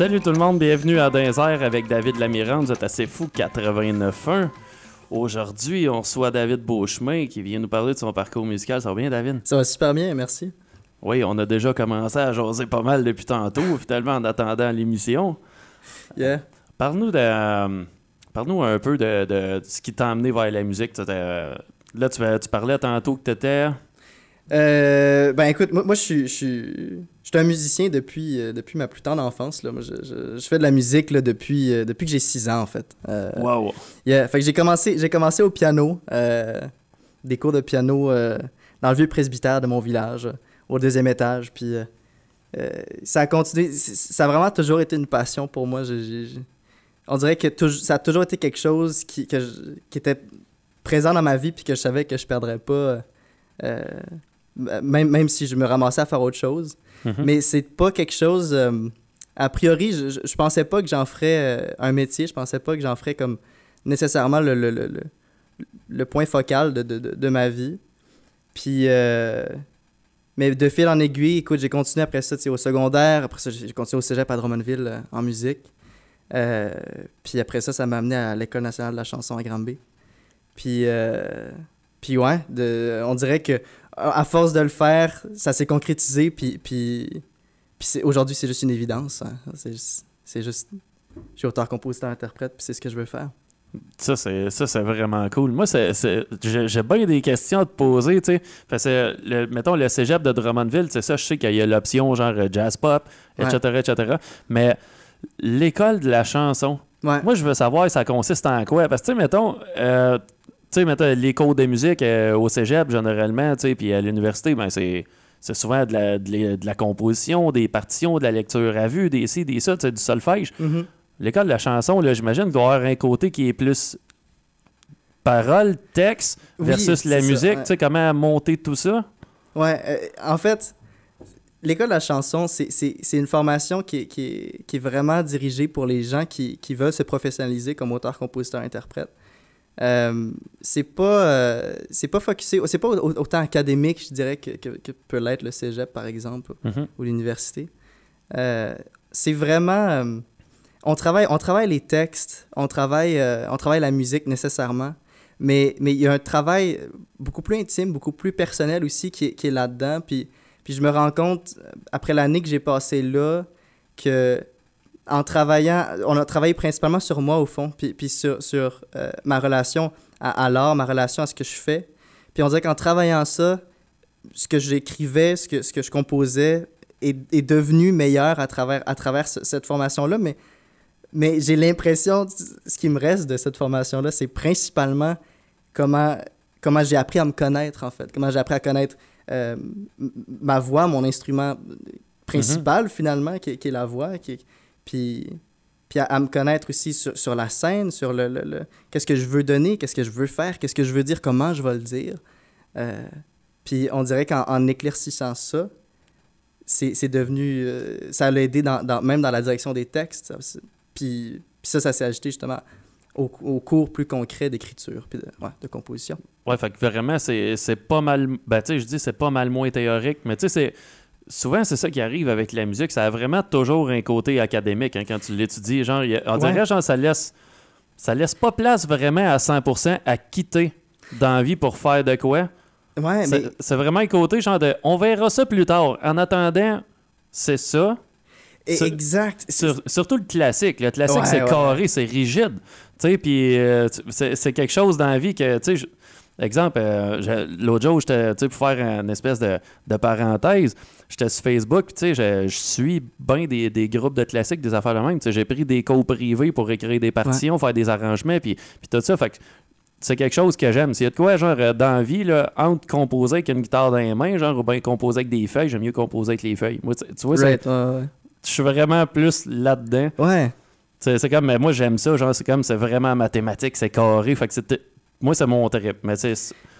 Salut tout le monde, bienvenue à Dinzer avec David Lamirande, vous êtes assez fou 89.1. Aujourd'hui, on reçoit David Beauchemin qui vient nous parler de son parcours musical. Ça va bien, David? Ça va super bien, merci. Oui, on a déjà commencé à jaser pas mal depuis tantôt, finalement, en attendant l'émission. Yeah. Parle-nous de, euh, parle-nous un peu de, de ce qui t'a amené vers la musique. T'es- Là, tu, tu parlais tantôt que tu étais. Euh, ben écoute, moi, moi, je suis, je suis, je suis un musicien depuis, euh, depuis ma plus tendre enfance. Là. Moi, je, je- je fais de la musique là, depuis, euh, depuis que j'ai 6 ans, en fait. Wow! yeah. Fait que j'ai commencé, j'ai commencé au piano, des cours de piano dans le vieux presbytère de mon village, au deuxième étage. Puis ça a continué, ça a vraiment toujours été une passion pour moi. On dirait que ça a toujours été quelque chose qui, que qui était présent dans ma vie puis que je savais que je perdrais pas. euh, même, même si je me ramassais à faire autre chose. Mhm. Mais c'est pas quelque chose. euh, a priori, je, je, pensais pas que j'en ferais euh, un métier. Je pensais pas que j'en ferais comme nécessairement le, le, le, le- le point focal de, de, de, de ma vie. Puis. euh, mais de fil en aiguille, écoute, j'ai continué après ça au secondaire. Après ça, j'ai continué au cégep à Drummondville euh, en musique. Euh, puis après ça, ça m'a amené à l'École nationale de la chanson à Granby. Puis, euh, puis ouais, de, on dirait que à force de le faire, ça s'est concrétisé. Puis, puis, puis c'est- aujourd'hui, c'est juste une évidence. hein. C'est juste. Je suis auteur, compositeur, interprète, puis c'est ce que je veux faire. Ça, c'est, ça, c'est vraiment cool. Moi, c'est, c'est- j'ai, bien des questions à te poser, tu sais. Parce que, le, mettons, le cégep de Drummondville, c'est ça, je sais qu'il y a l'option genre euh, jazz pop, etc., etc. Mais l'école de la chanson, Ouais. moi, je veux savoir, ça consiste en quoi? Parce que, tu sais, mettons, euh, sais, mettons, les cours de musique euh, au cégep, généralement, tu sais, puis à l'université, ben, c'est... C'est souvent de la, de, la, de la composition, des partitions, de la lecture à vue, des ci, des ça, tu sais, du solfège. Mhm. L'école de la chanson, là, j'imagine qu'il doit y avoir un côté qui est plus parole, texte Oui, versus la musique. ouais. Tu sais, comment monter tout ça? Ouais, euh, en fait, l'école de la chanson, c'est- c'est c'est une formation qui est, qui, est, qui est vraiment dirigée pour les gens qui, qui veulent se professionnaliser comme auteur, compositeur, interprète. Euh, c'est pas euh, c'est pas focusé c'est pas au- autant académique je dirais que, que, que peut l'être le cégep par exemple Mhm. ou l'université Euh, c'est vraiment on travaille on travaille les textes on travaille on travaille la musique nécessairement mais mais il y a un travail beaucoup plus intime beaucoup plus personnel aussi qui est, qui est là dedans puis puis je me rends compte après l'année que j'ai passée là que en travaillant on a travaillé principalement sur moi au fond puis, puis sur, sur euh, ma relation à, à l'art ma relation à ce que je fais puis on dirait qu'en travaillant ça ce que j'écrivais ce que ce que je composais est, est devenu meilleur à travers, à travers ce- cette formation-là, mais, mais j'ai l'impression, ce qui me reste de cette formation-là, c'est principalement comment, comment j'ai appris à me connaître, en fait. Comment j'ai appris à connaître euh, ma voix, mon instrument principal, finalement, qui, est- qui est la voix, qui est- puis, puis à, me connaître aussi sur, sur la scène, sur le, le- le- qu'est-ce que je veux donner, qu'est-ce que je veux faire, qu'est-ce que je veux dire, comment je vais le dire. Euh, puis on dirait qu'en en éclaircissant ça, c'est devenu. euh, ça l'a aidé dans, dans- même dans la direction des textes. Puis, puis ça, ça s'est ajouté justement au, au cours plus concret d'écriture puis de, de composition. Ouais, fait que vraiment, c'est pas mal. Ben, tu sais, je dis c'est pas mal moins théorique, mais tu sais, c'est. Souvent, c'est ça qui arrive avec la musique. Ça a vraiment toujours un côté académique hein, quand tu l'étudies. Genre, a- on Ouais. dirait, genre, ça laisse, ça laisse pas place vraiment à 100% à quitter d'envie pour faire de quoi. Ouais, mais C'est c'est vraiment un côté genre de on verra ça plus tard. En attendant, c'est ça. sur- exact. Sur- surtout le classique. Le classique, Ouais, c'est ouais. carré, c'est rigide. Tu sais, puis euh, c'est c'est quelque chose dans la vie que, tu sais, exemple, euh, l'autre jour, j'étais, pour faire une espèce de, de parenthèse, j'étais sur Facebook, puis tu sais, je, je suis bien des, des groupes de classiques, des affaires de même. J'ai pris des cours privés pour écrire des partitions, faire des arrangements, puis, puis tout ça. Fait que c'est quelque chose que j'aime. S'il y a de quoi, genre, euh, dans la vie, là, entre composer avec une guitare dans les mains, genre, ou bien composer avec des feuilles, j'aime mieux composer avec les feuilles. Moi, tu vois, Right, je suis vraiment plus là-dedans. ouais. C'est comme, mais moi j'aime ça, genre c'est comme, c'est vraiment mathématique, c'est carré, fait que c'est, moi c'est mon trip, mais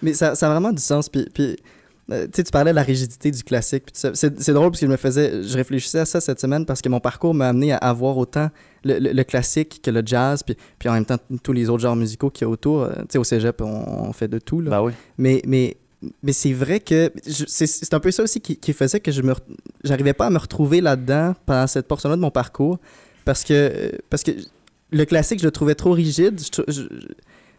Mais ça, ça a vraiment du sens. Puis, puis euh, tu parlais de la rigidité du classique. C'est drôle parce que je me faisais, je réfléchissais à ça cette semaine parce que mon parcours m'a amené à avoir autant le, le- le classique que le jazz, puis, puis en même temps tous les autres genres musicaux qu'il y a autour. Euh, Tu sais, au cégep, on, on fait de tout. Là. bah oui. Mais, mais, mais c'est vrai que c'est un peu ça aussi qui, qui faisait que je me j'arrivais pas à me retrouver là-dedans pendant cette portion-là de mon parcours parce que, parce que le classique, je le trouvais trop rigide. Je- je-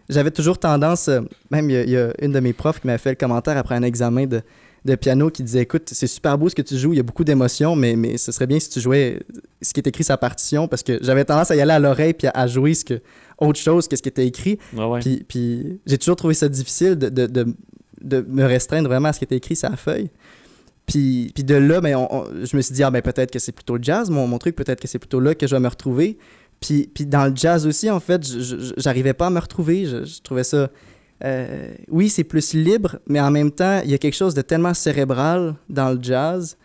J'avais toujours tendance, euh, même il y, a, il y a une de mes profs qui m'a fait le commentaire après un examen de, de piano qui disait Écoute, c'est super beau ce que tu joues, il y a beaucoup d'émotions, mais, mais ce serait bien si tu jouais ce qui est écrit sur la partition parce que j'avais tendance à y aller à l'oreille puis à, à jouer ce que, autre chose que ce qui était écrit. Ouais, ouais. Puis, puis j'ai toujours trouvé ça difficile de, de, de, de me restreindre vraiment à ce qui était écrit sur la feuille. Puis, puis de là, ben, on- on- je me suis dit, ah, ben, peut-être que c'est plutôt le jazz, mon, mon truc, peut-être que c'est plutôt là que je vais me retrouver. Puis, dans le jazz aussi, en fait, j'arrivais pas à me retrouver. Je, trouvais ça. euh, oui, c'est plus libre, mais en même temps, il y a quelque chose de tellement cérébral dans le jazz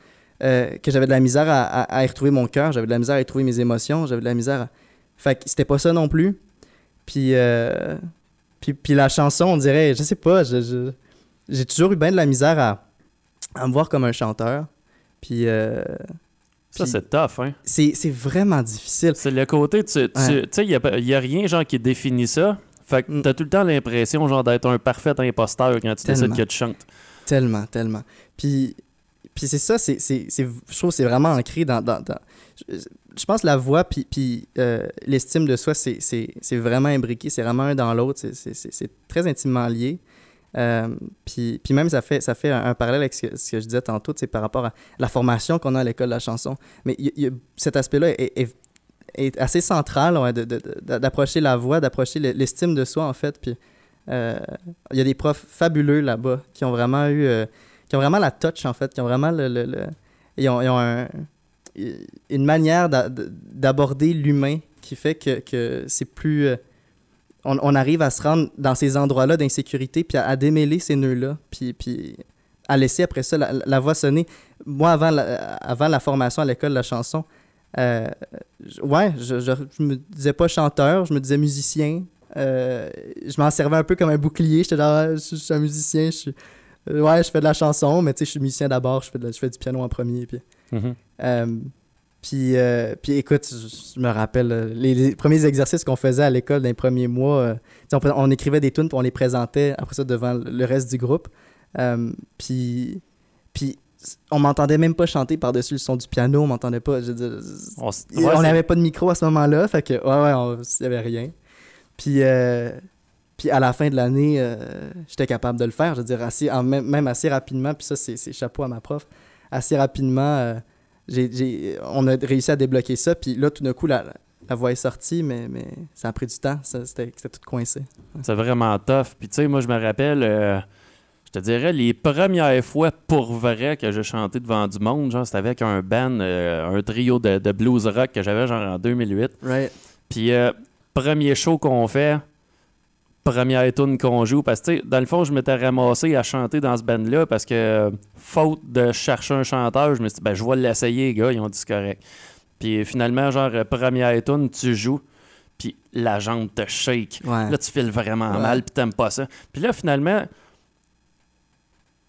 euh, que j'avais de la misère à, y retrouver mon cœur, j'avais de la misère à y retrouver mes émotions, j'avais de la misère à... Fait que c'était pas ça non plus. Puis, euh, puis, puis la chanson, on dirait, je sais pas, j'ai toujours eu bien de la misère à, à me voir comme un chanteur. Puis, Ça, c'est tough, hein. c'est vraiment difficile. C'est le côté, tu tu- Ouais. sais, il n'y a, y a rien genre qui définit ça. Fait que Mm. t'as tout le temps l'impression genre d'être un parfait imposteur quand tu décides que tu chantes. Tellement, tellement. Puis, puis c'est ça, c'est, je trouve c'est vraiment ancré dans... dans, dans- je, je pense que la voix puis, puis euh, l'estime de soi, c'est, vraiment imbriqué, c'est vraiment un dans l'autre, c'est très intimement lié. Euh, puis, même, ça fait, ça fait un, parallèle avec ce que, je disais tantôt, c'est par rapport à la formation qu'on a à l'école de la chanson. Mais cet aspect-là est, assez central ouais, d'approcher la voix, d'approcher le- l'estime de soi, en fait. Puis euh, il y a des profs fabuleux là-bas qui ont vraiment eu... euh, qui ont vraiment la touch, en fait, qui ont vraiment le... le- ils, ont, une manière d'a- d'aborder l'humain qui fait que, que c'est plus... on, on arrive à se rendre dans ces endroits-là d'insécurité, puis à, à démêler ces nœuds-là, puis, puis à laisser après ça la, la voix sonner. Moi, avant la, avant la formation à l'école de la chanson, euh, je- ouais, je, je, je me disais pas chanteur, je me disais musicien. Euh, je m'en servais un peu comme un bouclier. J'étais genre, Ah, je, je suis un musicien, je suis... euh, Ouais, je fais de la chanson, mais tu sais, je suis musicien d'abord, je, fais de la- je fais du piano en premier. Puis, Mhm. euh, puis, euh, puis écoute, je, me rappelle euh, les, les premiers exercices qu'on faisait à l'école dans les premiers mois. euh, on, écrivait des tunes puis on les présentait après ça devant le- reste du groupe. Euh, puis, puis on m'entendait même pas chanter par-dessus le son du piano, on m'entendait pas. Je veux dire, On, ouais, n'avait pas de micro à ce moment-là, fait que ouais, ouais, il n'y avait rien. Puis, puis à la fin de l'année, j'étais capable de le faire, je veux dire, assez, en même, même assez rapidement, puis ça, c'est chapeau à ma prof. Assez rapidement, on a réussi à débloquer ça, puis là, tout d'un coup, la, la voix est sortie, mais, mais ça a pris du temps, c'était c'était tout coincé. C'est vraiment tough. Puis tu sais, moi, je me rappelle, euh, je te dirais, les premières fois pour vrai que j'ai chanté devant du monde, genre, c'était avec un band, euh, un trio de, de blues rock que j'avais genre en 2008. Right. Puis euh, premier show qu'on fait, première tune qu'on joue, parce que dans le fond, je m'étais ramassé à chanter dans ce band-là parce que, euh, faute de chercher un chanteur, je me suis dit, ben, je vais l'essayer, les gars, ils ont dit c'est correct. Puis finalement, genre, euh, première tune, tu joues, puis la jambe te shake. Ouais. Là, tu files vraiment Ouais. mal, puis t'aimes pas ça. Puis là, finalement,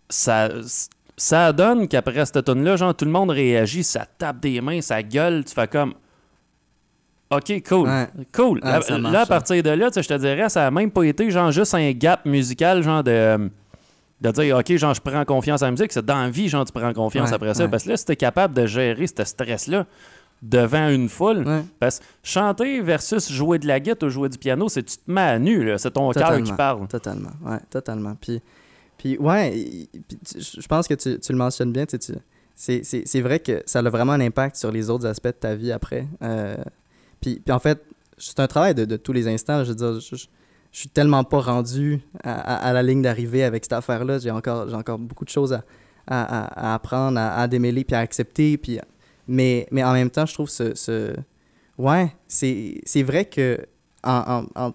ça, ça donne qu'après cette tune là genre, tout le monde réagit, ça tape des mains, ça gueule, tu fais comme... OK, cool. Ouais. Cool. Ouais, là, ça marche, là, à partir de là, je te dirais, ça a même pas été genre juste un gap musical, genre de... De dire, OK, genre, je prends confiance en la musique. C'est dans la vie, genre, tu prends confiance Ouais, après ça. Parce que là, si t'es capable de gérer ce stress-là devant une foule, parce que chanter versus jouer de la guitare ou jouer du piano, c'est tu te mets à nu. C'est ton cœur qui parle. Totalement, ouais, totalement. Puis, puis ouais, je pense que tu, tu le mentionnes bien, tu c'est vrai que ça a vraiment un impact sur les autres aspects de ta vie après. Euh, puis, puis en fait, c'est un travail de, de tous les instants. Je veux dire, je, suis tellement pas rendu à, à- la ligne d'arrivée avec cette affaire-là. J'ai encore, encore beaucoup de choses à, à- apprendre, à, démêler, puis à accepter. Puis, mais, mais en même temps, je trouve ce... ce... Ouais, c'est, vrai que en, en-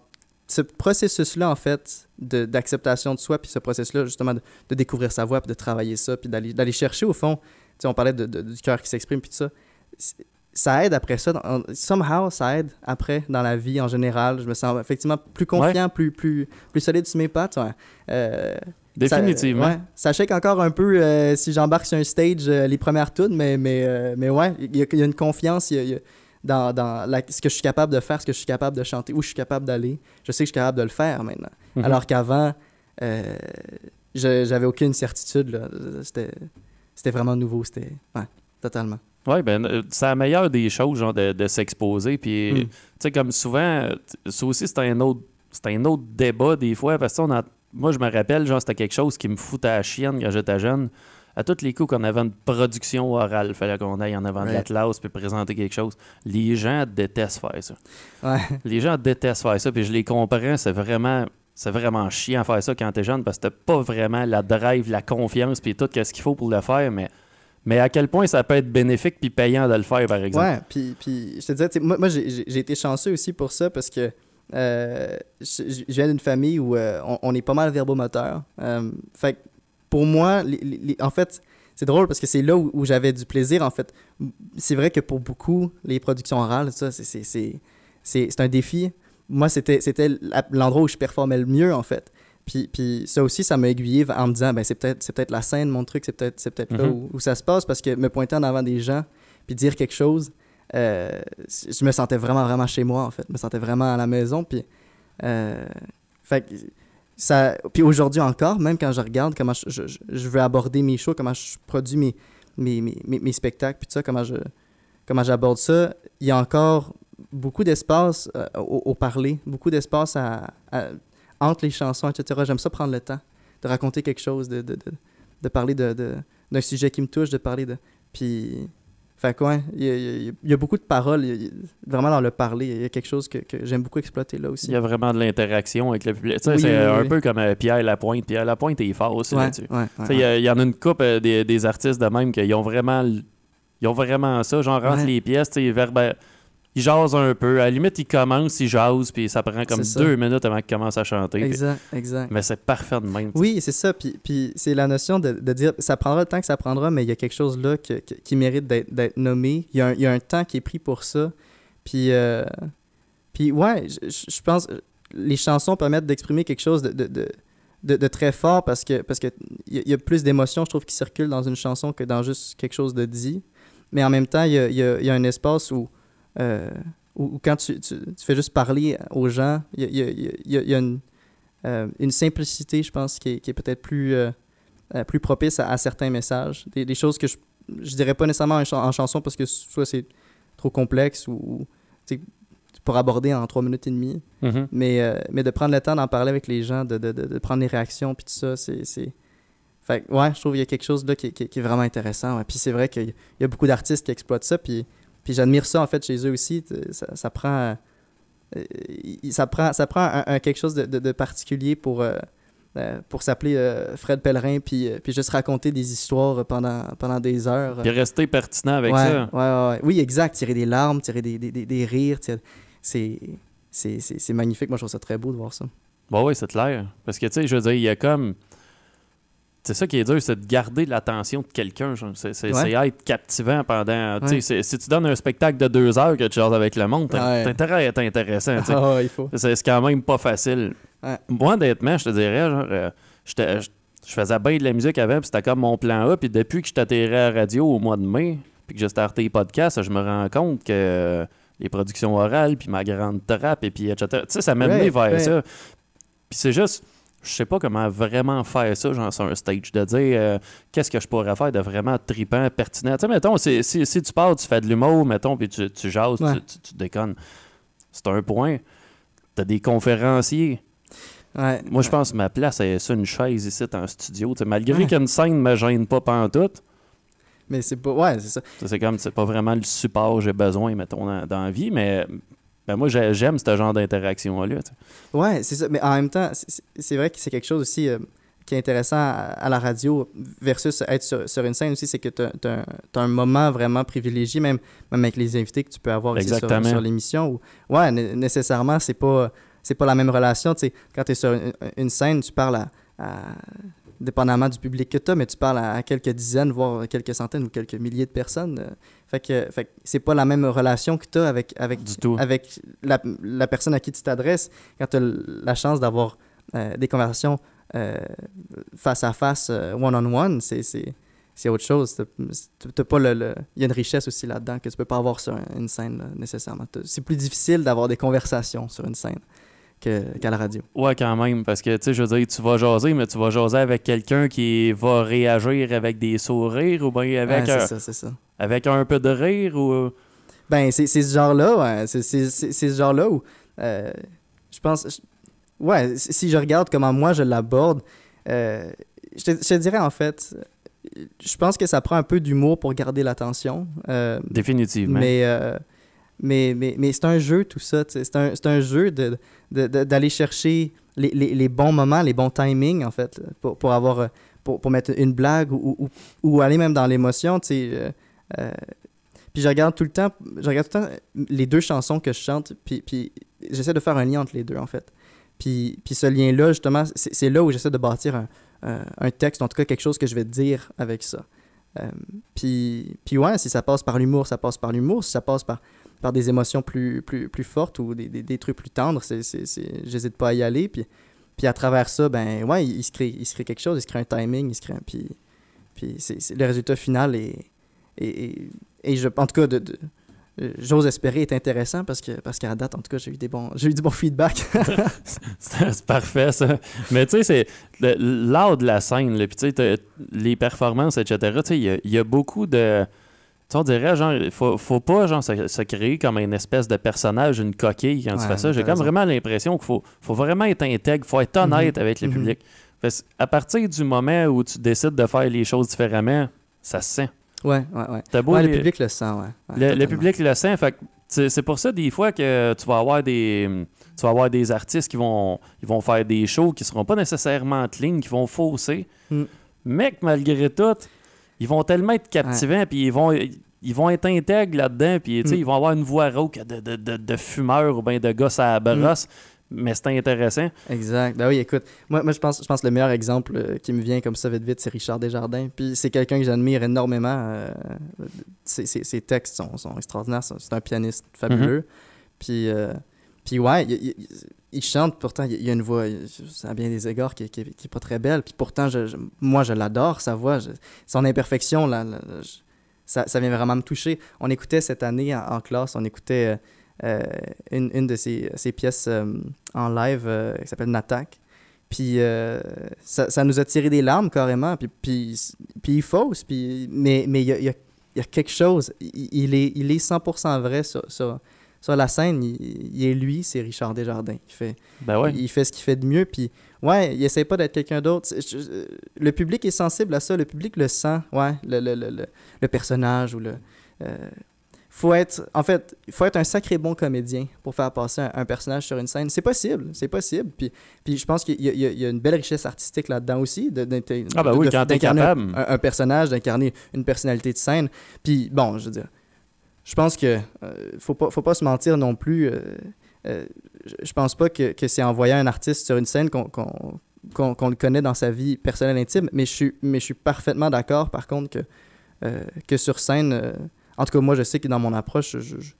ce processus-là, en fait, d'acceptation de, soi, puis ce processus-là, justement, de, de découvrir sa voix, puis de travailler ça, puis d'aller chercher, au fond, tu sais, on parlait de, du cœur qui s'exprime, puis tout ça, ça aide après ça, dans- somehow, ça aide après dans la vie en général. Je me sens effectivement plus confiant, plus, plus, plus solide sur mes pattes. ouais. Euh, Définitivement. Ça, ouais, ça shake encore un peu euh, si j'embarque sur un stage euh, les premières tunes, mais, mais, mais ouais, il y, a- il y a une confiance y a- y a dans, dans la- ce que je suis capable de faire, ce que je suis capable de chanter, où je suis capable d'aller. Je sais que je suis capable de le faire maintenant. Mhm. Alors qu'avant, j'avais aucune certitude. c'était vraiment nouveau. C'était. Ouais, totalement. Oui, ben, euh, c'est la meilleure des choses, genre, de, de s'exposer. Puis, Mm. tu sais, comme souvent, euh, ça aussi, c'est un autre. C'est un autre débat des fois, parce que on a- moi, je me rappelle, genre, c'était quelque chose qui me foutait à la chienne quand j'étais jeune. À tous les coups qu'on avait une production orale, il fallait qu'on aille en avant de la Ouais. classe puis présenter quelque chose. Les gens détestent faire ça. Ouais. Les gens détestent faire ça, puis je les comprends, c'est vraiment. C'est vraiment chiant faire ça quand t'es jeune parce que t'as pas vraiment la drive, la confiance, puis tout ce qu'il faut pour le faire, mais, mais à quel point ça peut être bénéfique puis payant de le faire, par exemple? Ouais, puis, puis je te disais, moi, j'ai- été chanceux aussi pour ça parce que euh, je, viens d'une famille où euh, on, est pas mal verbomoteur. Euh, fait pour moi, en fait, c'est drôle parce que c'est là où, j'avais du plaisir. En fait, c'est vrai que pour beaucoup, les productions orales, ça, c'est- un défi. Moi, c'était l'endroit où je performais le mieux, en fait. Puis, puis ça aussi, ça m'a aiguillé en me disant, ben, c'est peut-être peut-être la scène, mon truc, c'est peut-être c'est peut-être là Mhm. où, où ça se passe parce que me pointer en avant des gens puis dire quelque chose, euh, je me sentais vraiment, vraiment chez moi, en fait. Je me sentais vraiment à la maison. Puis, euh, fait ça, puis aujourd'hui encore, même quand je regarde comment je, je, je veux aborder mes shows, comment je produis mes, mes, mes, mes, mes spectacles, puis tout ça, comment je comment j'aborde ça, il y a encore beaucoup d'espace euh, au, au parler, beaucoup d'espace à, à- entre les chansons, etc. J'aime ça prendre le temps de raconter quelque chose, de, de, de, de parler de, de- d'un sujet qui me touche, de parler de... Puis... Fait que ouais, il y, a- il y a- il y a beaucoup de paroles, il vraiment dans le parler, il y a quelque chose que, que j'aime beaucoup exploiter là aussi. Il y a vraiment de l'interaction avec le public. Oui, c'est oui, un oui. peu comme euh, Pierre Lapointe. Pierre Lapointe est fort aussi Ouais, là-dessus. ouais, Il y, a- il y en a une coupe euh, des, des artistes de même qui ont vraiment ils ont vraiment ça, genre entre Ouais. les pièces, tu sais, ils jasent un peu. À la limite, ils commencent, ils jasent, puis ça prend comme deux minutes avant qu'ils commencent à chanter. puis- Exact, exact. Mais c'est parfait de même. Oui, c'est ça. Puis, puis c'est la notion de, de dire, ça prendra le temps que ça prendra, mais il y a quelque chose là que- que- qui mérite d'être nommé. Il y, a un, il y a un temps qui est pris pour ça. Puis, euh, puis ouais, je, je- pense que les chansons permettent d'exprimer quelque chose de, de, de, de- très fort parce que parce que il y, a- il y a plus d'émotions, je trouve, qui circulent dans une chanson que dans juste quelque chose de dit. Mais en même temps, il y a, il y a- il y a un espace où, euh, où quand tu, tu, tu fais juste parler aux gens, il y a, y y y une, euh, une simplicité, je pense, qui est, qui est peut-être plus, euh, euh, plus propice à, à certains messages. Des, des choses que je, je dirais pas nécessairement en, chan- en chanson parce que soit c'est trop complexe ou, ou, pour aborder en trois minutes et demie. Mhm. Mais, euh, mais de prendre le temps d'en parler avec les gens, de, de, de, de prendre les réactions, puis tout ça, c'est... Fait ouais, je trouve qu'il y a quelque chose là qui, qui- qui est vraiment intéressant. ouais. Puis c'est vrai qu'il y a- il y a beaucoup d'artistes qui exploitent ça, puis, puis j'admire ça, en fait, chez eux aussi. T- Ça, ça prend... euh, il- ça prend, ça prend un, un quelque chose de, de- de particulier pour, euh, euh, pour s'appeler euh, Fred Pellerin, puis, euh, puis juste raconter des histoires pendant, pendant des heures. Puis rester pertinent avec ouais, ça. ouais, ouais, ouais. Oui, exact. Tirer des larmes, tirer des, des, des, des rires. tirer- C'est, c'est, c'est, c'est magnifique. Moi, je trouve ça très beau de voir ça. Bon, oui, c'est clair. Parce que, tu sais, je veux dire, il y a comme. C'est ça qui est dur, c'est de garder l'attention de quelqu'un. C'est c'est- Ouais. être captivant pendant. Ouais. Si tu donnes un spectacle de deux heures que tu jases avec le monde, t'as Ouais. intérêt à être intéressant. Ah, il faut. C'est quand même pas facile. Moi, honnêtement, je te dirais, genre, euh, je faisais bien de la musique avant, puis c'était comme mon plan A. Puis depuis que je t'atterrais à la radio au mois de mai, puis que j'ai starté les podcasts, je me rends compte que euh, les productions orales, puis ma grande trappe, et puis etc. Tu sais, ça m'a Right, vers ça. Puis c'est juste, je sais pas comment vraiment faire ça, genre sur un stage, de dire euh, qu'est-ce que je pourrais faire de vraiment tripant, pertinent. Tu sais, mettons, si, si, si tu pars, tu fais de l'humour, mettons, puis tu, tu jases, Ouais. tu, tu- tu déconnes. C'est un point. T'as des conférenciers. Ouais. Moi, je pense que ma place est sur une chaise ici, en studio. Malgré Ouais. qu'une scène me gêne pas pantoute, Mais c'est pas. Ouais, c'est ça. ça, c'est comme, c'est pas vraiment le support que j'ai besoin, mettons, dans, dans la vie, mais ben, moi, j'ai- j'aime ce genre d'interaction-là. tu sais. Ouais, c'est ça. Mais en même temps, c'est- vrai que c'est quelque chose aussi euh, qui est intéressant à, à la radio versus être sur, sur une scène aussi, c'est que tu as, un moment vraiment privilégié, même, même avec les invités que tu peux avoir ici sur, l'émission. Ouais, né- nécessairement, c'est pas, c'est pas la même relation. Quand tu es sur une, une scène, tu parles à, à- dépendamment du public que tu as, mais tu parles à, quelques dizaines, voire quelques centaines ou quelques milliers de personnes. euh, Fait que, fait que c'est pas la même relation que tu as avec, avec, Du tout. avec la, la personne à qui tu t'adresses quand tu as la chance d'avoir euh, des conversations euh, face à face, one-on-one, c'est, c'est, c'est autre chose. T'as- t'as pas le, le- Il y a une richesse aussi là-dedans que tu peux pas avoir sur un- une scène, là, nécessairement. C'est plus difficile d'avoir des conversations sur une scène qu'à la radio. Ouais, quand même, parce que, tu sais, je veux dire, tu vas jaser, mais tu vas jaser avec quelqu'un qui va réagir avec des sourires ou bien avec, Ouais, un, ça, ça. avec un peu de rire ou... Ben, c'est ce genre-là, ouais. C'est ce genre-là où euh, je pense. je- ouais, si je regarde comment moi je l'aborde, euh, je, te, je te dirais en fait, euh, je pense que ça prend un peu d'humour pour garder l'attention. euh, Définitivement. mais, euh, mais, mais, mais c'est un jeu, tout ça. C'est un, un jeu de- de- de- d'aller chercher les, les, les bons moments, les bons timings, en fait, pour, pour avoir. Pour, pour mettre une blague ou, ou, aller même dans l'émotion, euh, euh, puis je regarde tout le temps, je tout le temps les deux chansons que je chante, puis, puis j'essaie de faire un lien entre les deux, en fait. Puis, puis ce lien-là, justement, c'est là où j'essaie de bâtir un, un texte, en tout cas quelque chose que je vais dire avec ça. Euh, puis, puis ouais, si ça passe par l'humour, ça passe par l'humour. Si ça passe par, par des émotions plus, plus, plus fortes ou des, des, des trucs plus tendres, j'hésite pas à y aller. Puis, puis à travers ça, ben ouais, il, se crée, il se crée quelque chose, il se crée un timing, il se crée un- Puis, puis le résultat final est... je, en tout cas, de, j'ose espérer est intéressant parce que parce qu'à date, en tout cas, j'ai eu des bons, eu du bon feedback. C'est parfait, ça. Mais tu sais, c'est l'art de la scène, là, puis les performances, etc., il y, a beaucoup de... Sais, on dirait, genre, il faut, faut pas, genre, se, se créer comme une espèce de personnage, une coquille quand tu fais ça. J'ai comme vraiment l'impression qu'il faut, faut vraiment être intègre, faut être honnête Mhm. avec le Mhm. public. Que à partir du moment où tu décides de faire les choses différemment, ça se sent. ouais, ouais, ouais. T'as beau Ouais, les- le public le sent, ouais. Ouais, le, public le sent. Fait c'est c'est pour ça, des fois, que tu vas avoir des, tu vas avoir des artistes qui vont, ils vont faire des shows qui seront pas nécessairement clean, qui vont fausser. Mm. Mais que malgré tout, ils vont tellement être captivants, puis ils vont, ils vont être intègres là-dedans, puis Mm. ils vont avoir une voix rauque de, de, de, de fumeur ou bien de gosse à la brosse. Mais c'est intéressant. Exact. Ben oui, écoute, moi, moi je pense je pense que le meilleur exemple euh, qui me vient comme ça vite vite, c'est Richard Desjardins. Puis c'est quelqu'un que j'admire énormément. euh, ses, ses- ses textes sont, sont extraordinaires. C'est un pianiste fabuleux. Puis, euh, puis ouais, il, il- il chante, pourtant, il, il a une voix, a bien des égards qui, qui, qui est pas très belle. Puis pourtant, je, je- moi, je l'adore, sa voix. je- son imperfection, là, là, là, je- ça, ça vient vraiment me toucher. On écoutait cette année en, en classe, on écoutait euh, euh, une, une de ses, ses pièces euh, en live qui s'appelle Natak. Puis ça, ça nous a tiré des larmes carrément. Puis, puis, puis il fausse. Puis, mais mais il y a, y a- y a quelque chose. Il, il est, il est 100% vrai sur, sur, sur la scène. Il, il est lui, c'est Richard Desjardins. Il fait, Ben ouais. il fait ce qu'il fait de mieux. Puis ouais, il essaie pas d'être quelqu'un d'autre. Le public est sensible à ça. Le public le sent. Ouais, le, le, le, le, le personnage ou le. euh, faut être, en fait, il faut être un sacré bon comédien pour faire passer un, un personnage sur une scène. C'est possible, c'est possible. Puis, puis je pense qu'il y, a- y une belle richesse artistique là-dedans aussi. De, Ah de- oui, quand t'es d'incarner capable. Un, un personnage, d'incarner une personnalité de scène. Puis bon, je veux dire, je pense que euh, faut pas, faut pas se mentir non plus. euh, euh, je- je pense pas que, que c'est en voyant un artiste sur une scène qu'on le connaît dans sa vie personnelle intime, mais je suis, mais je suis parfaitement d'accord par contre que, euh, que sur scène, euh, en tout cas moi je sais que dans mon approche, je, je-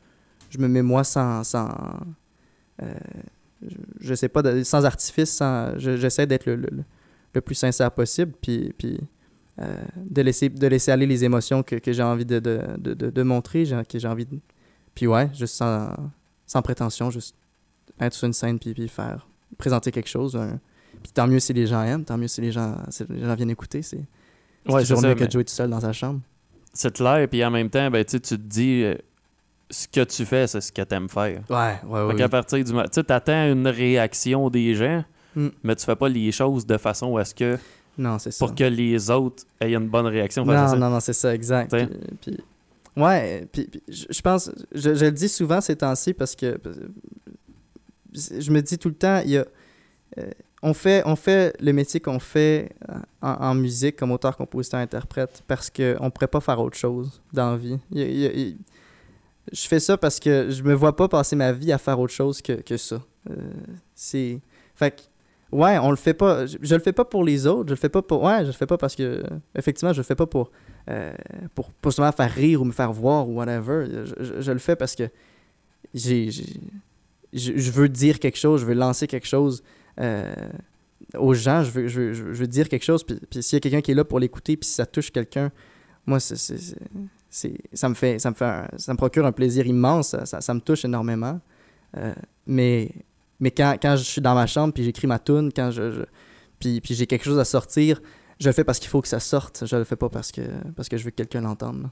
je me mets moi sans... sans je, je sais pas, sans artifice, sans, je- j'essaie d'être le, le, le- plus sincère possible, puis, puis de, laisser, de laisser aller les émotions que, que j'ai envie de, de, de, de- montrer, que j'ai envie de... Puis ouais, juste sans, sans prétention, juste être sur une scène puis, puis faire présenter quelque chose. un- Puis tant mieux si les gens aiment, tant mieux si les gens, si les gens viennent écouter. C'est Ouais, toujours ça, mieux que de jouer tout seul dans sa chambre. C'est clair, puis en même temps, ben, tu te dis, euh, ce que tu fais, c'est ce que tu aimes faire. Ouais, ouais, Fait qu'à partir du moment. Tu sais, t'attends une réaction des gens, Mm. mais tu fais pas les choses de façon à ce que. Non, c'est ça. Pour que les autres aient une bonne réaction face à Non, ça. non, non, c'est ça, exact. Puis- ouais, puis, je pense, je, le dis souvent ces temps-ci parce que je me dis tout le temps, il y a, euh, on, fait, on fait le métier qu'on fait en, en musique comme auteur, compositeur, interprète parce qu'on ne pourrait pas faire autre chose dans la vie. Je fais ça parce que je me vois pas passer ma vie à faire autre chose que, que ça. Euh, c'est. Fait que, ouais, on le fait pas. Je, je le fais pas pour les autres. Je le fais pas pour. Ouais, je le fais pas parce que. Effectivement, je le fais pas pour. Euh, pour, pour justement faire rire ou me faire voir ou whatever. Je, je- le fais parce que j'ai. Je, veux dire quelque chose, je veux lancer quelque chose euh, aux gens, je veux, je, veux, je veux dire quelque chose. Puis, puis s'il y a quelqu'un qui est là pour l'écouter, puis si ça touche quelqu'un, moi, ça, me procure un plaisir immense, ça, ça, ça me touche énormément. Euh, mais, Mais quand, quand je suis dans ma chambre, puis j'écris ma tune, quand je- puis, puis j'ai quelque chose à sortir, je le fais parce qu'il faut que ça sorte. Je le fais pas parce que, parce que je veux que quelqu'un l'entende.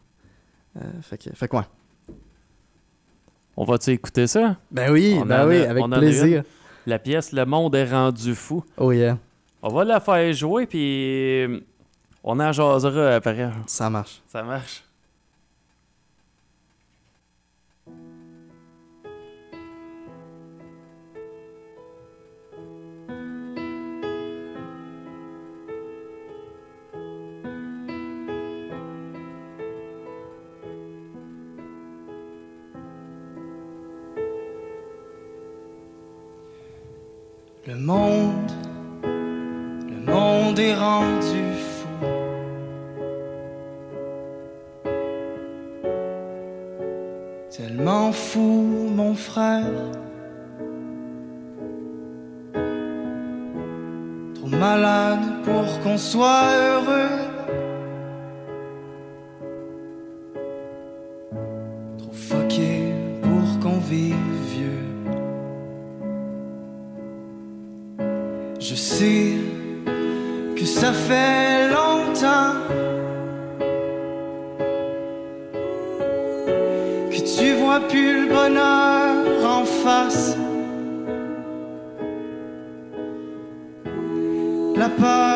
Euh, fait que, fait que ouais. On va-tu écouter ça? Ben oui, On ben en oui, a- avec plaisir. La pièce Le monde est rendu fou. Oh yeah, On va la faire jouer, puis on en jasera après. ça marche. Ça marche. Le monde, le monde est rendu fou. Tellement fou, mon frère. Trop malade pour qu'on soit heureux. Trop fucké pour qu'on vive Que ça fait longtemps que tu vois plus le bonheur en face. La peur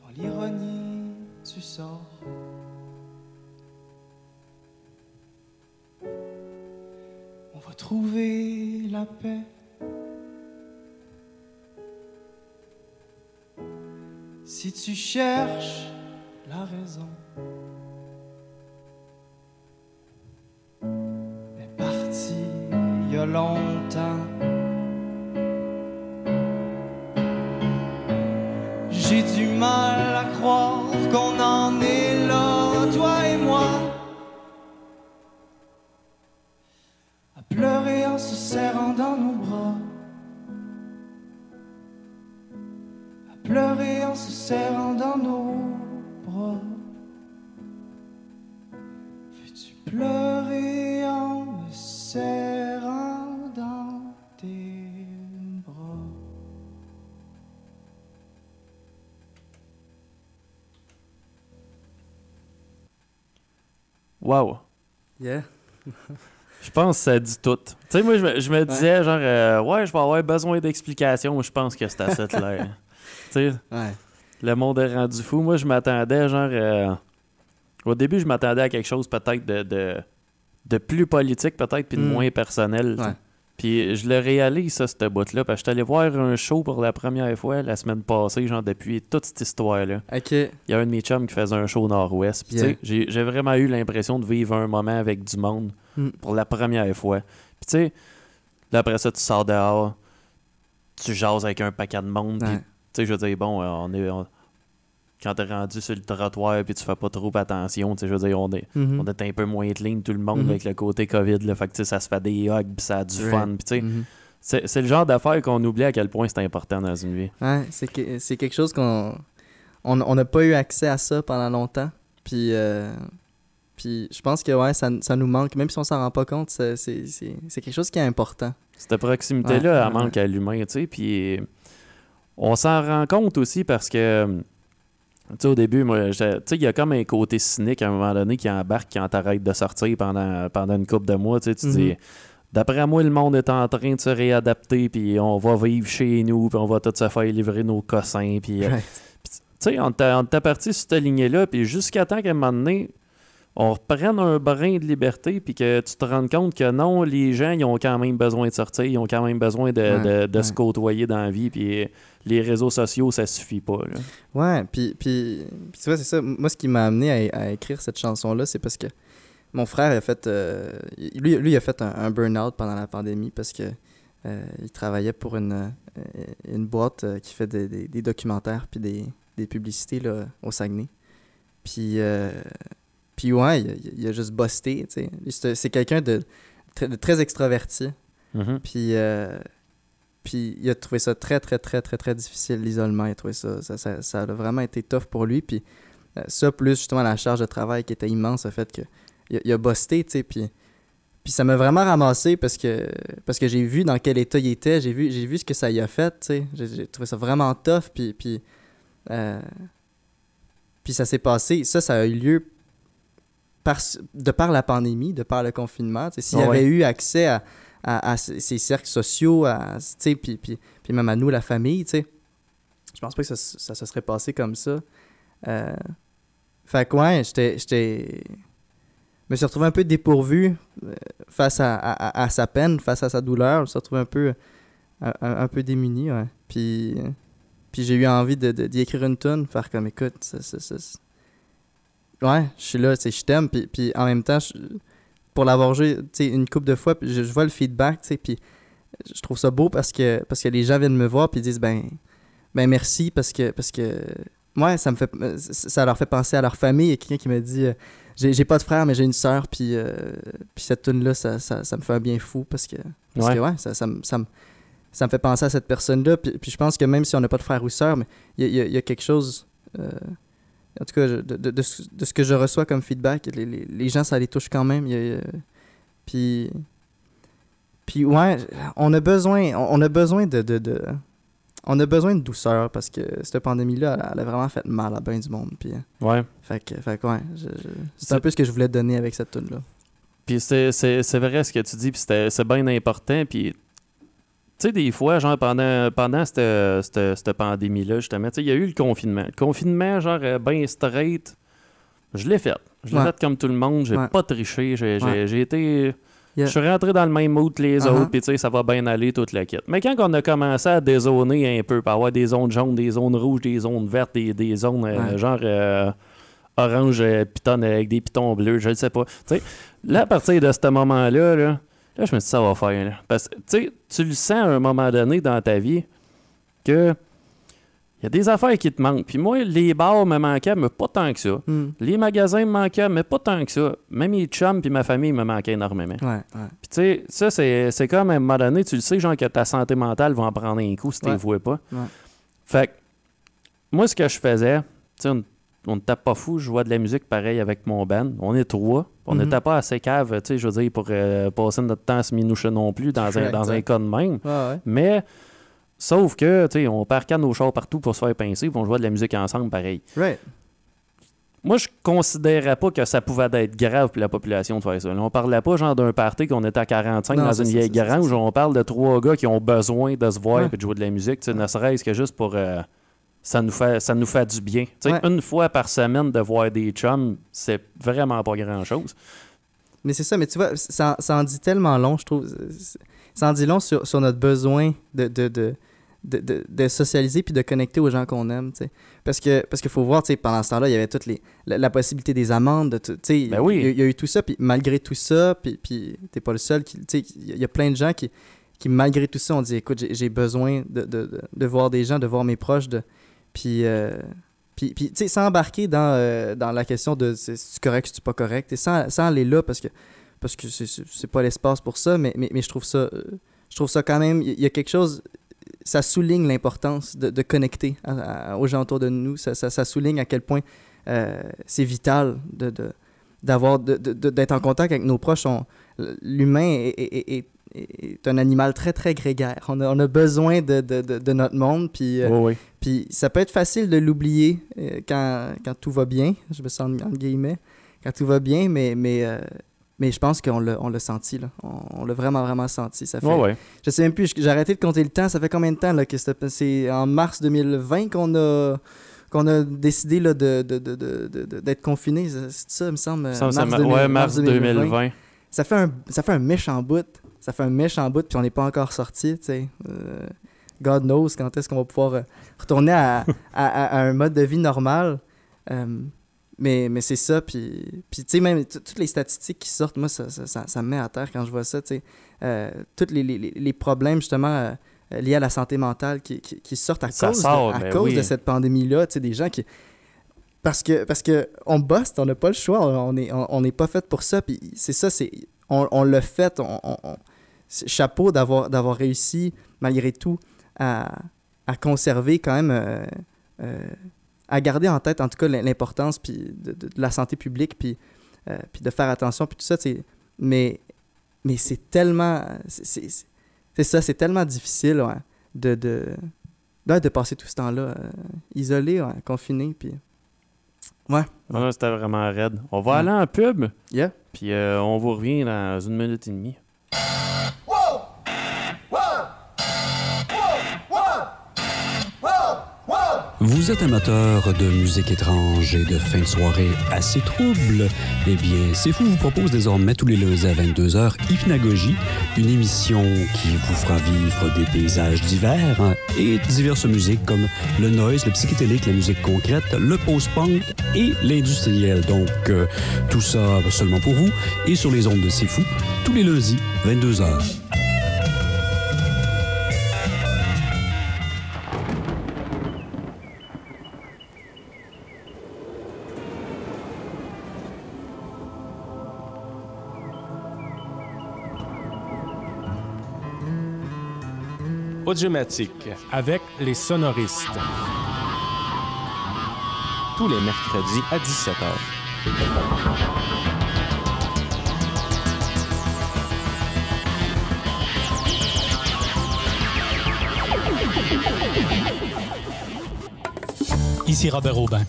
Dans l'ironie, tu sors. On va trouver la paix. Si tu cherches la raison est partie il. Mal pense que ça dit tout. Tu sais, moi, je me, je me disais, genre, euh, ouais, je vais avoir besoin d'explications. Je pense que c'est assez clair. tu sais, Ouais. le monde est rendu fou. Moi, je m'attendais, genre. euh, au début, je m'attendais à quelque chose peut-être de, de, de plus politique, peut-être, puis de Mm. moins personnel. Ouais. Puis je le réalise, ça, cette boîte-là, parce que j'étais allé voir un show pour la première fois la semaine passée, genre depuis toute cette histoire-là. Ok. Il y a un de mes chums qui faisait un show nord-ouest. Puis, tu sais, j'ai vraiment eu l'impression de vivre un moment avec du monde Mm. pour la première fois. Puis, tu sais, là, après ça, tu sors dehors, tu jases avec un paquet de monde. Puis, tu sais, je veux dire, bon, euh, on est. on- Quand t'es rendu sur le trottoir puis tu fais pas trop attention, tu sais, je veux dire, on est, Mhm. on est un peu moins clean, tout le monde, Mhm. avec le côté COVID, là, fait que, ça se fait des hugs, puis ça a du Right. fun. Puis, tu sais, Mhm. c'est c'est le genre d'affaire qu'on oublie à quel point c'est important dans une vie. Ouais, c'est que- quelque chose qu'on on on n'a pas eu accès à ça pendant longtemps. Puis, euh, puis je pense que ouais, ça, ça nous manque, même si on s'en rend pas compte, c'est quelque chose qui est important. Cette proximité-là, Ouais, elle ouais, manque à l'humain, tu sais, puis on s'en rend compte aussi parce que, tu sais, au début, moi, tu sais, il y a comme un côté cynique à un moment donné qui embarque quand t'arrêtes de sortir pendant, pendant une couple de mois, tu sais, tu Mhm. dis... D'après moi, le monde est en train de se réadapter, puis on va vivre chez nous, puis on va tout se faire livrer nos cossins, puis... euh, Right. tu sais, on t'a parti sur cette lignée-là, puis jusqu'à temps qu'à un moment donné, on reprenne un brin de liberté, puis que tu te rendes compte que non, les gens, ils ont quand même besoin de sortir, ils ont quand même besoin de, Ouais, de- de se côtoyer dans la vie, puis les réseaux sociaux, ça suffit pas. là. Ouais, puis, puis, puis tu vois, c'est ça. Moi, ce qui m'a amené à, à écrire cette chanson-là, c'est parce que mon frère a fait. euh, lui, lui, il a fait un, un burn-out pendant la pandémie parce que euh, il travaillait pour une, euh, une boîte qui fait des, des- des documentaires puis des, des publicités là, au Saguenay. Puis, euh, puis ouais, il, a- il a juste busté, C'est quelqu'un de, très- de très extraverti. Mhm. Puis, puis il a trouvé ça très, très, très, très, très difficile, l'isolement. Il a trouvé ça, ça, ça, ça a vraiment été tough pour lui. Puis euh, ça, plus justement la charge de travail qui était immense, le fait que il a, il a busté, tu sais. Puis, puis ça m'a vraiment ramassé parce que, parce que j'ai vu dans quel état il était. J'ai vu, j'ai vu ce que ça y a fait, tu sais. J'ai, trouvé ça vraiment tough. Puis, puis, euh, puis ça s'est passé. Ça, ça a eu lieu par, de par la pandémie, de par le confinement. S'il Ah ouais. avait eu accès à, à, à ces cercles sociaux, à, puis, puis, puis même à nous, la famille, tu sais. Je pense pas que ça, ça se serait passé comme ça. Euh, fait que ouais, Je me suis retrouvé un peu dépourvu euh, face à, à- sa peine, face à sa douleur. Je me suis retrouvé un peu, un, peu démuni, ouais. Puis, puis j'ai eu envie de, de- d'y écrire une tune, faire comme, écoute, ouais, je suis là, je t'aime. Puis, puis en même temps, je- pour l'avoir joué une couple de fois, je, je vois le feedback, puis je trouve ça beau parce que, parce que les gens viennent me voir puis ils disent, ben, ben merci parce que, parce que ouais, ça me fait, ça leur fait penser à leur famille. Il y a quelqu'un qui me dit, euh, j'ai, pas de frère, mais j'ai une sœur, puis, euh, puis cette tune-là, ça, ça, ça me fait un bien fou parce que, parce Ouais. que ouais, ça, ça, me- ça, me, ça me fait penser à cette personne-là. Puis, puis je pense que même si on n'a pas de frère ou sœur, mais il y a, il y a- il y a quelque chose. euh, en tout cas, de, de, de ce que je reçois comme feedback, les, les, les gens, ça les touche quand même. Il y a- puis, puis ouais, on a besoin, on a besoin de, de, de- on a besoin de douceur parce que cette pandémie-là, elle, elle a vraiment fait mal à bien du monde. Puis, euh, Ouais. fait que, fait que ouais, c'est un peu ce que je voulais donner avec cette tune là Puis c'est, vrai ce que tu dis, puis c'est bien important. Puis, sais, des fois, genre, pendant, pendant cette, cette, cette pandémie-là, justement, tu sais, il y a eu le confinement. Le confinement, genre, bien straight, je l'ai fait. Je l'ai Ouais. fait comme tout le monde, j'ai Ouais. pas triché, j'ai, Ouais. été... Yeah. Je suis rentré dans le même mood que les Uh-huh. autres, puis tu sais, ça va bien aller, toute la kit. Mais quand on a commencé à dézoner un peu, par avoir des zones jaunes, des zones rouges, des zones vertes, des, des zones euh, genre euh, orange euh, piton avec des pitons bleus, je ne sais pas. Tu sais, là, à partir de ce moment-là, là, là, je me dit, ça va faire. là. Parce que, tu sais, tu le sens à un moment donné dans ta vie que il y a des affaires qui te manquent. Puis moi, les bars me manquaient, mais pas tant que ça. Hmm. Les magasins me manquaient, mais pas tant que ça. Même les chums puis ma famille me manquaient énormément. Ouais, ouais. Puis tu sais, ça, c'est, c'est comme à un moment donné, tu le sais, genre que ta santé mentale va en prendre un coup si tu Ouais. vois pas. Fait que, moi, ce que je faisais, tu sais, on ne tape pas fou, je jouais de la musique pareil avec mon band. On est trois. On Mhm. n'était pas assez cave, tu sais, je veux dire, pour euh, passer notre temps à se minoucher non plus dans un, dans un ouais. cas de même. Ouais, ouais. Mais, sauf que, tu sais, on parcane nos chars partout pour se faire pincer, puis on jouait de la musique ensemble pareil. Right. Moi, je considérais pas que ça pouvait être grave pour la population de faire ça. Là, on parlait pas genre d'un party qu'on était à 45 Non, dans une vieille grange. On parle de trois gars qui ont besoin de se voir Ouais. et de jouer de la musique, tu sais, ne serait-ce que juste pour... euh, ça nous fait ça nous fait du bien. Ouais. Une fois par semaine de voir des chums, c'est vraiment pas grand-chose. Mais c'est ça, mais tu vois, ça, ça en dit tellement long, je trouve. Ça en dit long sur, sur notre besoin de, de, de, de, de- socialiser puis de connecter aux gens qu'on aime. Parce que parce qu'il faut voir, pendant ce temps-là, il y avait toute les, la, la possibilité des amendes, de Ben oui. il y a- il y, a eu tout ça, puis malgré tout ça, puis, puis t'es pas le seul, il y a- plein de gens qui, qui malgré tout ça, ont dit, écoute, j'ai- besoin de, de voir des gens, de voir mes proches, de, puis... euh, puis, tu sais, sans embarquer dans, euh, dans la question de c'est c'est correct, c'est pas correct, et sans, sans aller là, parce que parce que c'est- pas l'espace pour ça, mais, mais, mais je trouve ça euh, je trouve ça quand même, il y a quelque chose, ça souligne l'importance de, de connecter aux gens autour de nous, ça, ça, souligne à quel point euh, c'est vital de, de, d'avoir, d'être en contact avec nos proches. L'humain est- est- un animal très, très grégaire. On a, on a besoin de, de, de, de notre monde, puis... euh, Oui, oui. puis ça peut être facile de l'oublier euh, quand, quand tout va bien, je me sens entre guillemets, quand tout va bien, mais, mais, euh, mais je pense qu'on l'a, on l'a senti, là. On, on l'a vraiment, vraiment senti. Ça fait. Je sais même plus, j'ai arrêté de compter le temps, ça fait combien de temps là, que c'est en mars 2020 qu'on a, qu'on a décidé là, de, de, de, de- de- de- d'être confiné, c'est ça, il me semble, Ça mars, semble- 2000 ouais, mars 2020. Ça fait, un, ça fait un méchant bout, ça fait un méchant bout, puis on n'est pas encore sorti, tu sais. Euh, God knows quand est-ce qu'on va pouvoir euh, retourner à, à- à- à un mode de vie normal. Euh, mais, mais c'est ça, puis, puis tu sais, même toutes les statistiques qui sortent, moi, ça, ça, ça- ça me met à terre quand je vois ça, tu sais. Euh, tous les, les- les problèmes, justement, liés à la santé mentale qui, qui, qui sortent à cause, sort, de, à ben cause oui. de cette pandémie-là, tu sais, des gens qui... Parce que, parce que on bosse, on n'a pas le choix, on n'est on, on pas fait pour ça, puis c'est ça, c'est... On, on l'a fait, on, chapeau d'avoir d'avoir réussi, malgré tout, à, à conserver quand même... euh, euh, à garder en tête, en tout cas, l'importance puis de, de- de la santé publique, puis, euh, puis de faire attention, puis tout ça, tu sais. mais, mais c'est tellement... c'est- C'est c'est- c'est ça, c'est tellement difficile ouais, de, de, de passer tout ce temps-là isolé, ouais, confiné, puis... Ouais, Ouais, c'était vraiment raide. On va Mm. aller en pub, yeah. puis on vous revient dans une minute et demie. Vous êtes amateur de musique étrange et de fin de soirée assez trouble? Eh bien, C'est Fou vous propose désormais tous les lundis à 22h Hypnagogie, une émission qui vous fera vivre des paysages divers hein, et diverses musiques comme le noise, le psychédélique, la musique concrète, le post-punk et l'industriel. Donc, euh, tout ça seulement pour vous et sur les ondes de C'est Fou, tous les lundis, 22h. Audiomatique avec les sonoristes. Tous les mercredis à 17h. Ici Robert Aubin.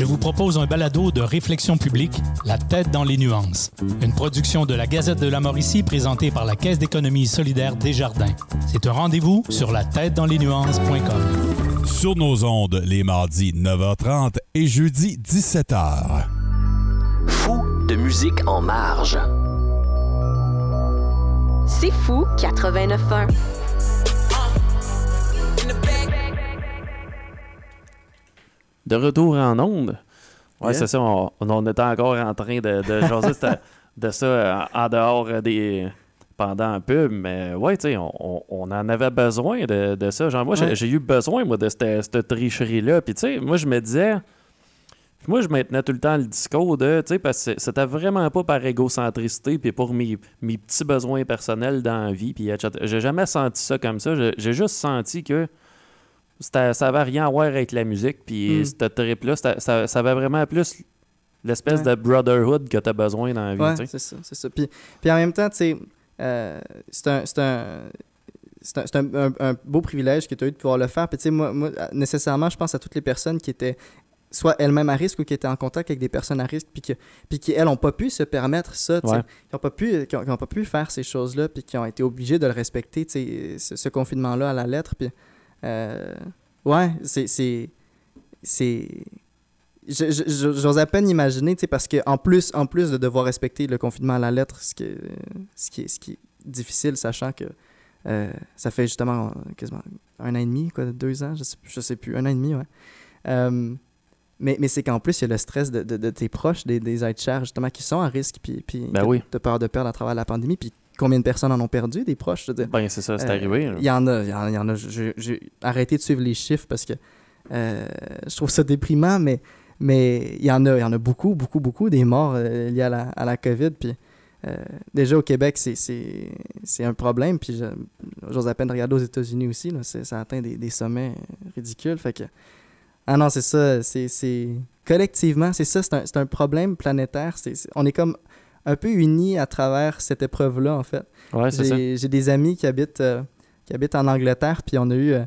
Je vous propose un balado de réflexion publique, La tête dans les nuances. Une production de la Gazette de la Mauricie présentée par la Caisse d'économie solidaire Desjardins. C'est un rendez-vous sur la tête dans les nuances.com. Sur nos ondes, les mardis 9h30 et jeudi 17h. Fou de musique en marge. C'est fou 89.1. De retour en onde. Yeah. c'est ça. On, on était encore en train de, de jaser de ça euh, en dehors des. pendant un pub. Mais ouais, tu sais, on, on- en avait besoin de, de ça. Genre, moi, j'ai- Ouais. j'ai eu besoin, moi, de cette, cette tricherie-là. Puis, tu sais, moi, je me disais. Moi, je maintenais tout le temps le discours de, tu sais, parce que c'était vraiment pas par égocentricité, puis pour mes, mes petits besoins personnels dans la vie, puis etc. J'ai jamais senti ça comme ça. J'ai- juste senti que ça avait rien à voir avec la musique, puis Mm. cette trip-là, ça, ça avait vraiment plus l'espèce Ouais. de brotherhood que tu as besoin dans la vie, Ouais, c'est ça, c'est ça. Puis, puis en même temps, euh, c'est un, c'est un, un, un- beau privilège que tu as eu de pouvoir le faire. Puis, tu sais, moi, moi, nécessairement, je pense à toutes les personnes qui étaient soit elles-mêmes à risque ou qui étaient en contact avec des personnes à risque, puis, que, puis qui, elles, n'ont pas pu se permettre ça. Ouais. Qui n'ont pas, pu- qui ont- qui ont pas pu faire ces choses-là, puis qui ont été obligés de le respecter, ce, ce confinement-là à la lettre. Puis, euh, ouais, c'est. J'ose à peine imaginer, tu sais, parce qu'en plus, en plus de devoir respecter le confinement à la lettre, ce qui est, ce qui est, ce qui est difficile, sachant que euh, ça fait justement quasiment un an et demi, quoi, deux ans, je sais, je sais plus, un an et demi, ouais. Euh, mais mais c'est qu'en plus, il y a le stress de, de, de tes proches, des, des chers, justement, qui sont à risque, puis, puis Ben oui. t'as peur de perdre à travers la pandémie, puis combien de personnes en ont perdu, des proches, je veux dire. Ben, c'est ça, c'est Euh, arrivé. Il y en a, il y en, il y en a. J'ai arrêté de suivre les chiffres parce que euh, je trouve ça déprimant, mais mais il y en a, il y en a beaucoup, beaucoup, beaucoup des morts euh, liés à la, à la COVID. Puis euh, déjà au Québec, c'est- un problème. Puis j'ose à peine regarder aux États-Unis aussi. Là, ça atteint des, des sommets ridicules. Fait que ah non, c'est ça. C'est collectivement, c'est ça. C'est un, un problème planétaire. On est comme un peu unis à travers cette épreuve-là, en fait. Ouais, c'est ça. J'ai des amis qui habitent, euh, qui habitent en Angleterre, puis on a eu, euh,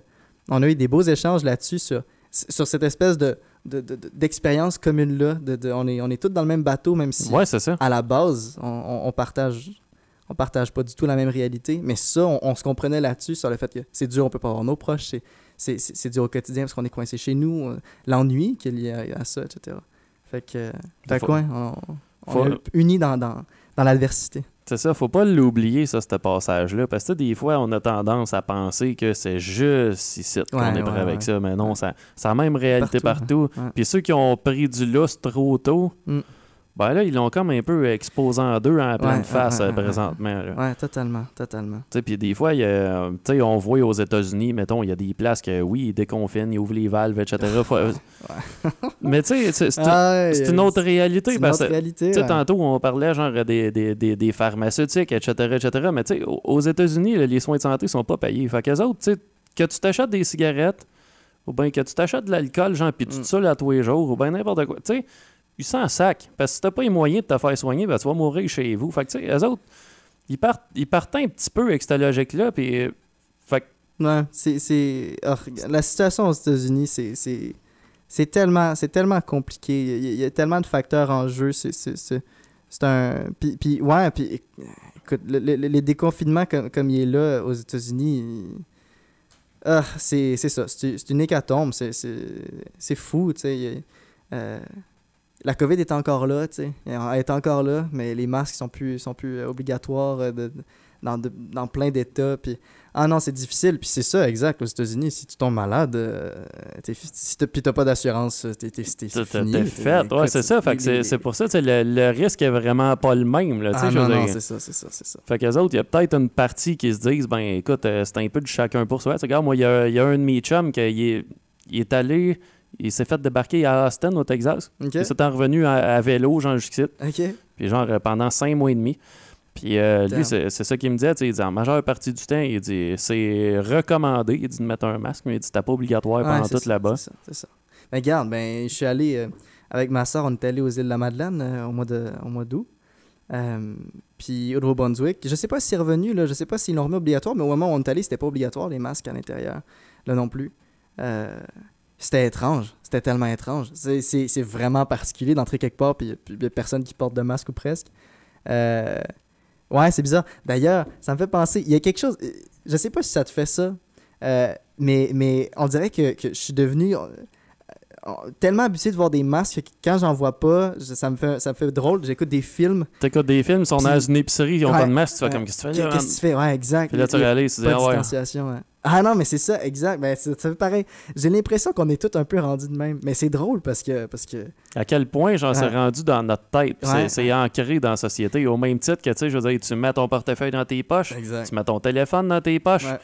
on a eu des beaux échanges là-dessus sur, sur cette espèce de de- de- de- d'expérience commune-là. De, on, est, on est tous dans le même bateau, même si Ouais, ça. à la base, on, on- on partage on partage pas du tout la même réalité, mais ça, on, on se comprenait là-dessus, sur le fait que c'est dur, on peut pas voir nos proches, c'est- dur au quotidien parce qu'on est coincé chez nous, euh, l'ennui qui est lié à, ça, etc. Fait que, fait on, on faut- est unis dans, dans, dans l'adversité. C'est ça, faut pas l'oublier, ça, ce passage-là. Parce que des fois, on a tendance à penser que c'est juste ici qu'on Ouais, est prêt ouais, avec ouais. ça. Mais non, ça, c'est la même réalité Partout, partout. ouais. Puis ceux qui ont pris du lustre trop tôt, Mm. Ben là, ils l'ont comme un peu exposé en deux en pleine Ouais, face ouais, euh, ouais, présentement. Ouais, totalement, totalement. Tu sais, Puis des fois, y a- tu sais, on voit aux États-Unis, mettons, il y a des places que oui, ils déconfinent, ils ouvrent les valves, etc. Faut- Mais tu sais, c'est- une autre réalité. C'est une parce autre réalité. tantôt, on parlait genre des, des, des, des pharmaceutiques, etc., etc. Mais tu sais, aux- États-Unis, les soins de santé sont pas payés. Fait qu'eux autres, tu sais, que tu t'achètes des cigarettes, ou bien que tu t'achètes de l'alcool, genre, puis tu Mm. te saoules à tous les jours, ou bien n'importe quoi. Tu sais, ils s'en sac. Parce que si t'as pas les moyens de te faire soigner, ben, tu vas mourir chez vous. Fait que, tu sais, eux autres, ils partent, ils partent un petit peu avec cette logique-là, puis... euh, Fait que, Ouais, c'est. ah, la situation aux États-Unis, c'est. c'est- tellement, tellement compliqué. Il y, a, il y a tellement de facteurs en jeu. C'est, un. Puis, puis, ouais, puis écoute, le- le- le- les déconfinements comme, comme il est là aux États-Unis, ah, c'est, ça. C'est, une hécatombe. C'est, fou, tu sais. Euh, la COVID est encore là, tu sais. Elle est encore là, mais les masques sont plus, sont plus euh, obligatoires euh, de- dans, de- dans plein d'États. Puis, ah non, c'est difficile. Puis c'est ça, exact. Aux États-Unis, si tu tombes malade, euh, t'es, si t'as, puis t'as pas d'assurance, t'es, t'es, t'es, fini. t'es fait. Ouais, c'est ça. Fait que c'est c'est pour ça, le, le risque est vraiment pas le même, là, Ah non, non, c'est ça, c'est ça, c'est ça. Fait qu'eux autres, il y a peut-être une partie qui se disent, ben écoute, euh, c'est un peu de chacun pour soi. Regarde, moi, il y a, y a un de mes chums qui est, il est allé, il s'est fait débarquer à Austin, au Texas. OK? Il s'est en revenu à, à vélo, genre jusqu'ici, puis genre euh, pendant cinq mois et demi. Puis euh, lui, c'est ça qu'il me disait, il dit en majeure partie du temps, il dit c'est recommandé, il dit de mettre un masque, mais il dit c'était pas obligatoire pendant tout là-bas. C'est ça, c'est ça. Ben, regarde, ben, je suis allé euh, avec ma soeur, on est allé aux îles de la Madeleine euh, au mois d'août. Euh, puis au Nouveau-Brunswick. Je sais pas si c'est revenu, là, je sais pas s'ils l'ont remis obligatoire, mais au moment où on est allé, c'était pas obligatoire les masques à l'intérieur, là non plus. Euh, c'était étrange, c'était tellement étrange. C'est- C'est c'est vraiment particulier d'entrer quelque part, puis il y a personne qui porte de masque ou presque. Euh, ouais, c'est bizarre. D'ailleurs, ça me fait penser, il y a quelque chose, je sais pas si ça te fait ça, euh, mais, mais on dirait que, que je suis devenu euh, tellement habitué de voir des masques que quand j'en vois pas, je- ça me fait, ça me fait drôle. J'écoute des films. T'écoutes des films, ils sont dans une épicerie, ils ont Ouais, pas de masque, tu fais ouais. comme qu'est-ce que tu fais Qu'est-ce que tu fais? Ouais, exact. Puis là, tu réalises, tu dis, ah ouais. Ah non, mais c'est ça, exact. Ben, c'est- ça fait pareil. J'ai l'impression qu'on est tous un peu rendus de même. Mais c'est drôle parce que. Parce que... À quel point, genre, c'est rendu dans notre tête. Ouais. C'est ancré dans la société. Au même titre que, tu sais, je veux dire, tu mets ton portefeuille dans tes poches, Exact. tu mets ton téléphone dans tes poches, Ouais.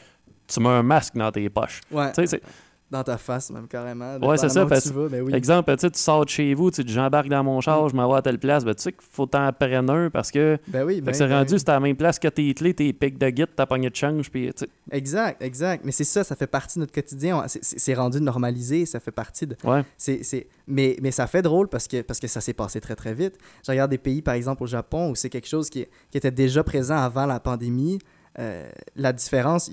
tu mets un masque dans tes poches. Tu sais, Dans ta face, même carrément. Ouais, c'est ça, parce- tu vas, ben oui. Exemple, tu sors de chez vous, tu dis j'embarque dans mon char, je m'en vais à telle place, ben, tu sais qu'il faut t'en prendre un parce que, Ben oui, ben, que c'est ben rendu, oui. c'est à la même place que tes clés, tes pics de guide, ta poignée de change, puis Exact, exact. Mais c'est ça, ça fait partie de notre quotidien. C'est- rendu normalisé, ça fait partie de. ouais. C'est... Mais, mais ça fait drôle parce que, parce que ça s'est passé très très vite. Je regarde des pays, par exemple au Japon, où c'est quelque chose qui, qui était déjà présent avant la pandémie. Euh, la différence,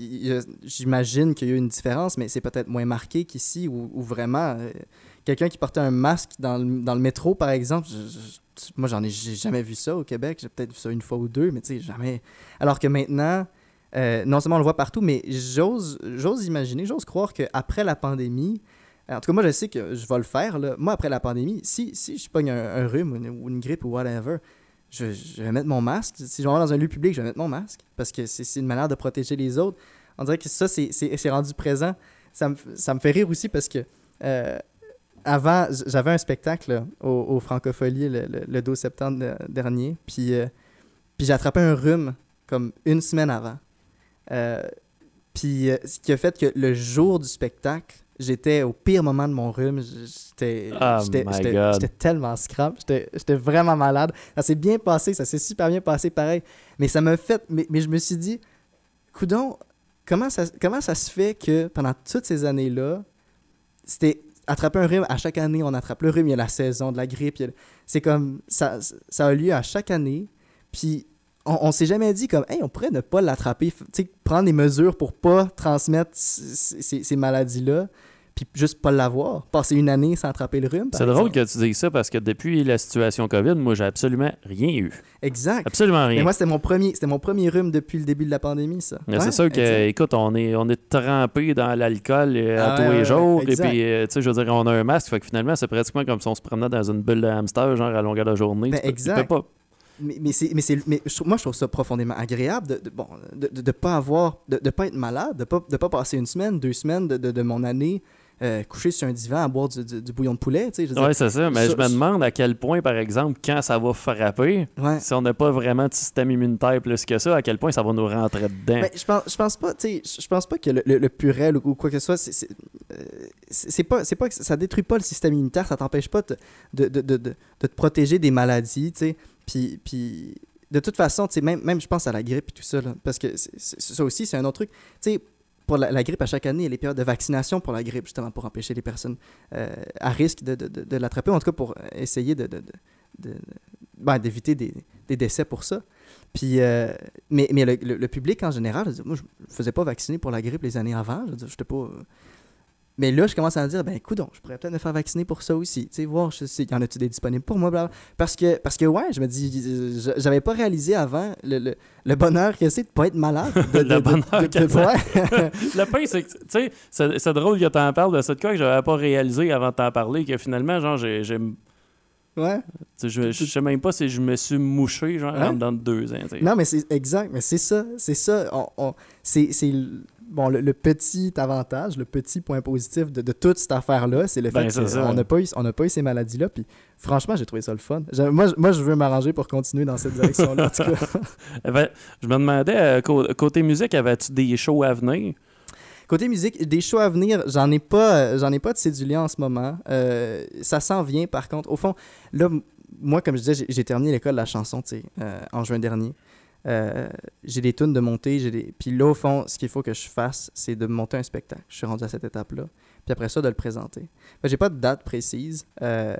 j'imagine qu'il y a eu une différence, mais c'est peut-être moins marqué qu'ici, où, où vraiment, euh, quelqu'un qui portait un masque dans le, dans le métro, par exemple, je- je- moi j'en ai, j'ai jamais vu ça au Québec, j'ai peut-être vu ça une fois ou deux, mais tu sais, jamais. Alors que maintenant, euh, non seulement on le voit partout, mais j'ose, imaginer, j'ose croire qu'après la pandémie, en tout cas, moi, je sais que je vais le faire. Là. Moi, après la pandémie, si, si je pogne un, un rhume ou une grippe ou whatever, je, vais mettre mon masque. Si je vais dans un lieu public, je vais mettre mon masque parce que c'est une manière de protéger les autres. On dirait que ça, c'est- rendu présent. Ça me, fait rire aussi parce que euh, avant, j'avais un spectacle au, au le, le- le 12 septembre de- dernier. Puis, euh, j'ai attrapé un rhume comme une semaine avant. Euh, puis euh, ce qui a fait que le jour du spectacle, j'étais au pire moment de mon rhume. J'étais Oh tellement scrap. J'étais vraiment malade. Ça s'est bien passé, ça s'est super bien passé pareil. Mais ça m'a fait. Mais, mais je me suis dit, coudon, comment ça, comment ça se fait que pendant toutes ces années-là, c'était attraper un rhume, à chaque année, on attrape le rhume, il y a la saison de la grippe. C'est comme, ça, ça a lieu à chaque année. Puis on, on s'est jamais dit comme, hey, on pourrait ne pas l'attraper, f- tu sais, prendre des mesures pour pas transmettre ces maladies-là, puis juste pas l'avoir, passer une année sans attraper le rhume. C'est drôle que tu dises ça parce que depuis la situation COVID, moi, j'ai absolument rien eu. Exact. Absolument rien. Mais moi, c'était mon premier, c'était mon premier rhume depuis le début de la pandémie, ça. Ouais, c'est sûr que, exact. écoute, on est, on est trempé dans l'alcool euh, à Ah tous les jours. exact. Et puis, euh, tu sais, je veux dire, on a un masque. Fait que finalement, c'est pratiquement comme si on se promenait dans une bulle de hamster, genre à longueur de journée. Ben, Tu peux- tu exact. peux pas. Mais, mais, c'est, mais, je moi, je trouve ça profondément agréable de ne de, bon, de, de, pas avoir, de, de pas être malade, de pas, de pas passer une semaine, deux semaines de mon année euh, couché sur un divan à boire du, du, du bouillon de poulet. Ouais, c'est ça. Mais je me demande à quel point, par exemple, quand ça va frapper, ouais. si on n'a pas vraiment de système immunitaire plus que ça, à quel point ça va nous rentrer dedans? Mais je pense, je pense pas, je pense pas que le, le, le purel ou quoi que ce soit, c'est, euh, pas, pas, ça détruit pas le système immunitaire, ça t'empêche pas de, de, de, de, de- te protéger des maladies, tu sais. Puis, puis de toute façon, même, même je pense à la grippe et tout ça, là, parce que ça aussi, c'est un autre truc. Tu sais, pour la, grippe, à chaque année, il y a les périodes de vaccination pour la grippe, justement, pour empêcher les personnes euh, à risque de, de, de, l'attraper, en tout cas pour essayer de, ben, d'éviter des, des décès pour ça. Puis, euh, mais mais le, public en général, je moi, je ne faisais pas vacciner pour la grippe les années avant. Je j'étais pas. Mais là, je commence à me dire, ben écoute, je pourrais peut-être me faire vacciner pour ça aussi. Tu sais, voir, sais, y en a-tu des disponibles pour moi, blablabla. Parce que, parce que ouais, je me dis, j'avais pas réalisé avant le, le, le bonheur que c'est de pas être malade. De, Le de- bonheur de- que. Le pain, c'est que, tu sais, c'est drôle que t'en parles de cette quoi que j'avais pas réalisé avant de t'en parler, que finalement, genre, j'ai. ouais. Je, je sais même pas si je me suis mouché, genre, Hein? de deux ans. Non, mais c'est exact, mais c'est ça, c'est ça. On, on- c'est bon, le, le petit avantage, le petit point positif de, de toute cette affaire-là, c'est le Ben, fait qu'on n'a pas, eu- on n'a pas eu ces maladies-là. Puis franchement, j'ai trouvé ça le fun. Moi, je- moi, je veux m'arranger pour continuer dans cette direction-là, en tout cas. Eh ben, je me demandais, euh, cô- côté musique, avais-tu des shows à venir? Côté musique, des shows à venir, j'en ai pas, euh, j'en ai pas de cédulé en ce moment. Euh, ça s'en vient, par contre. Au fond, là, moi, comme je disais, j'ai- j'ai terminé l'école de la chanson, tu sais, euh, en juin dernier. Euh, j'ai des tunes de monter, des... puis là, au fond, ce qu'il faut que je fasse, c'est de monter un spectacle. Je suis rendu à cette étape-là. Puis après ça, de le présenter. J'ai pas de date précise. Euh,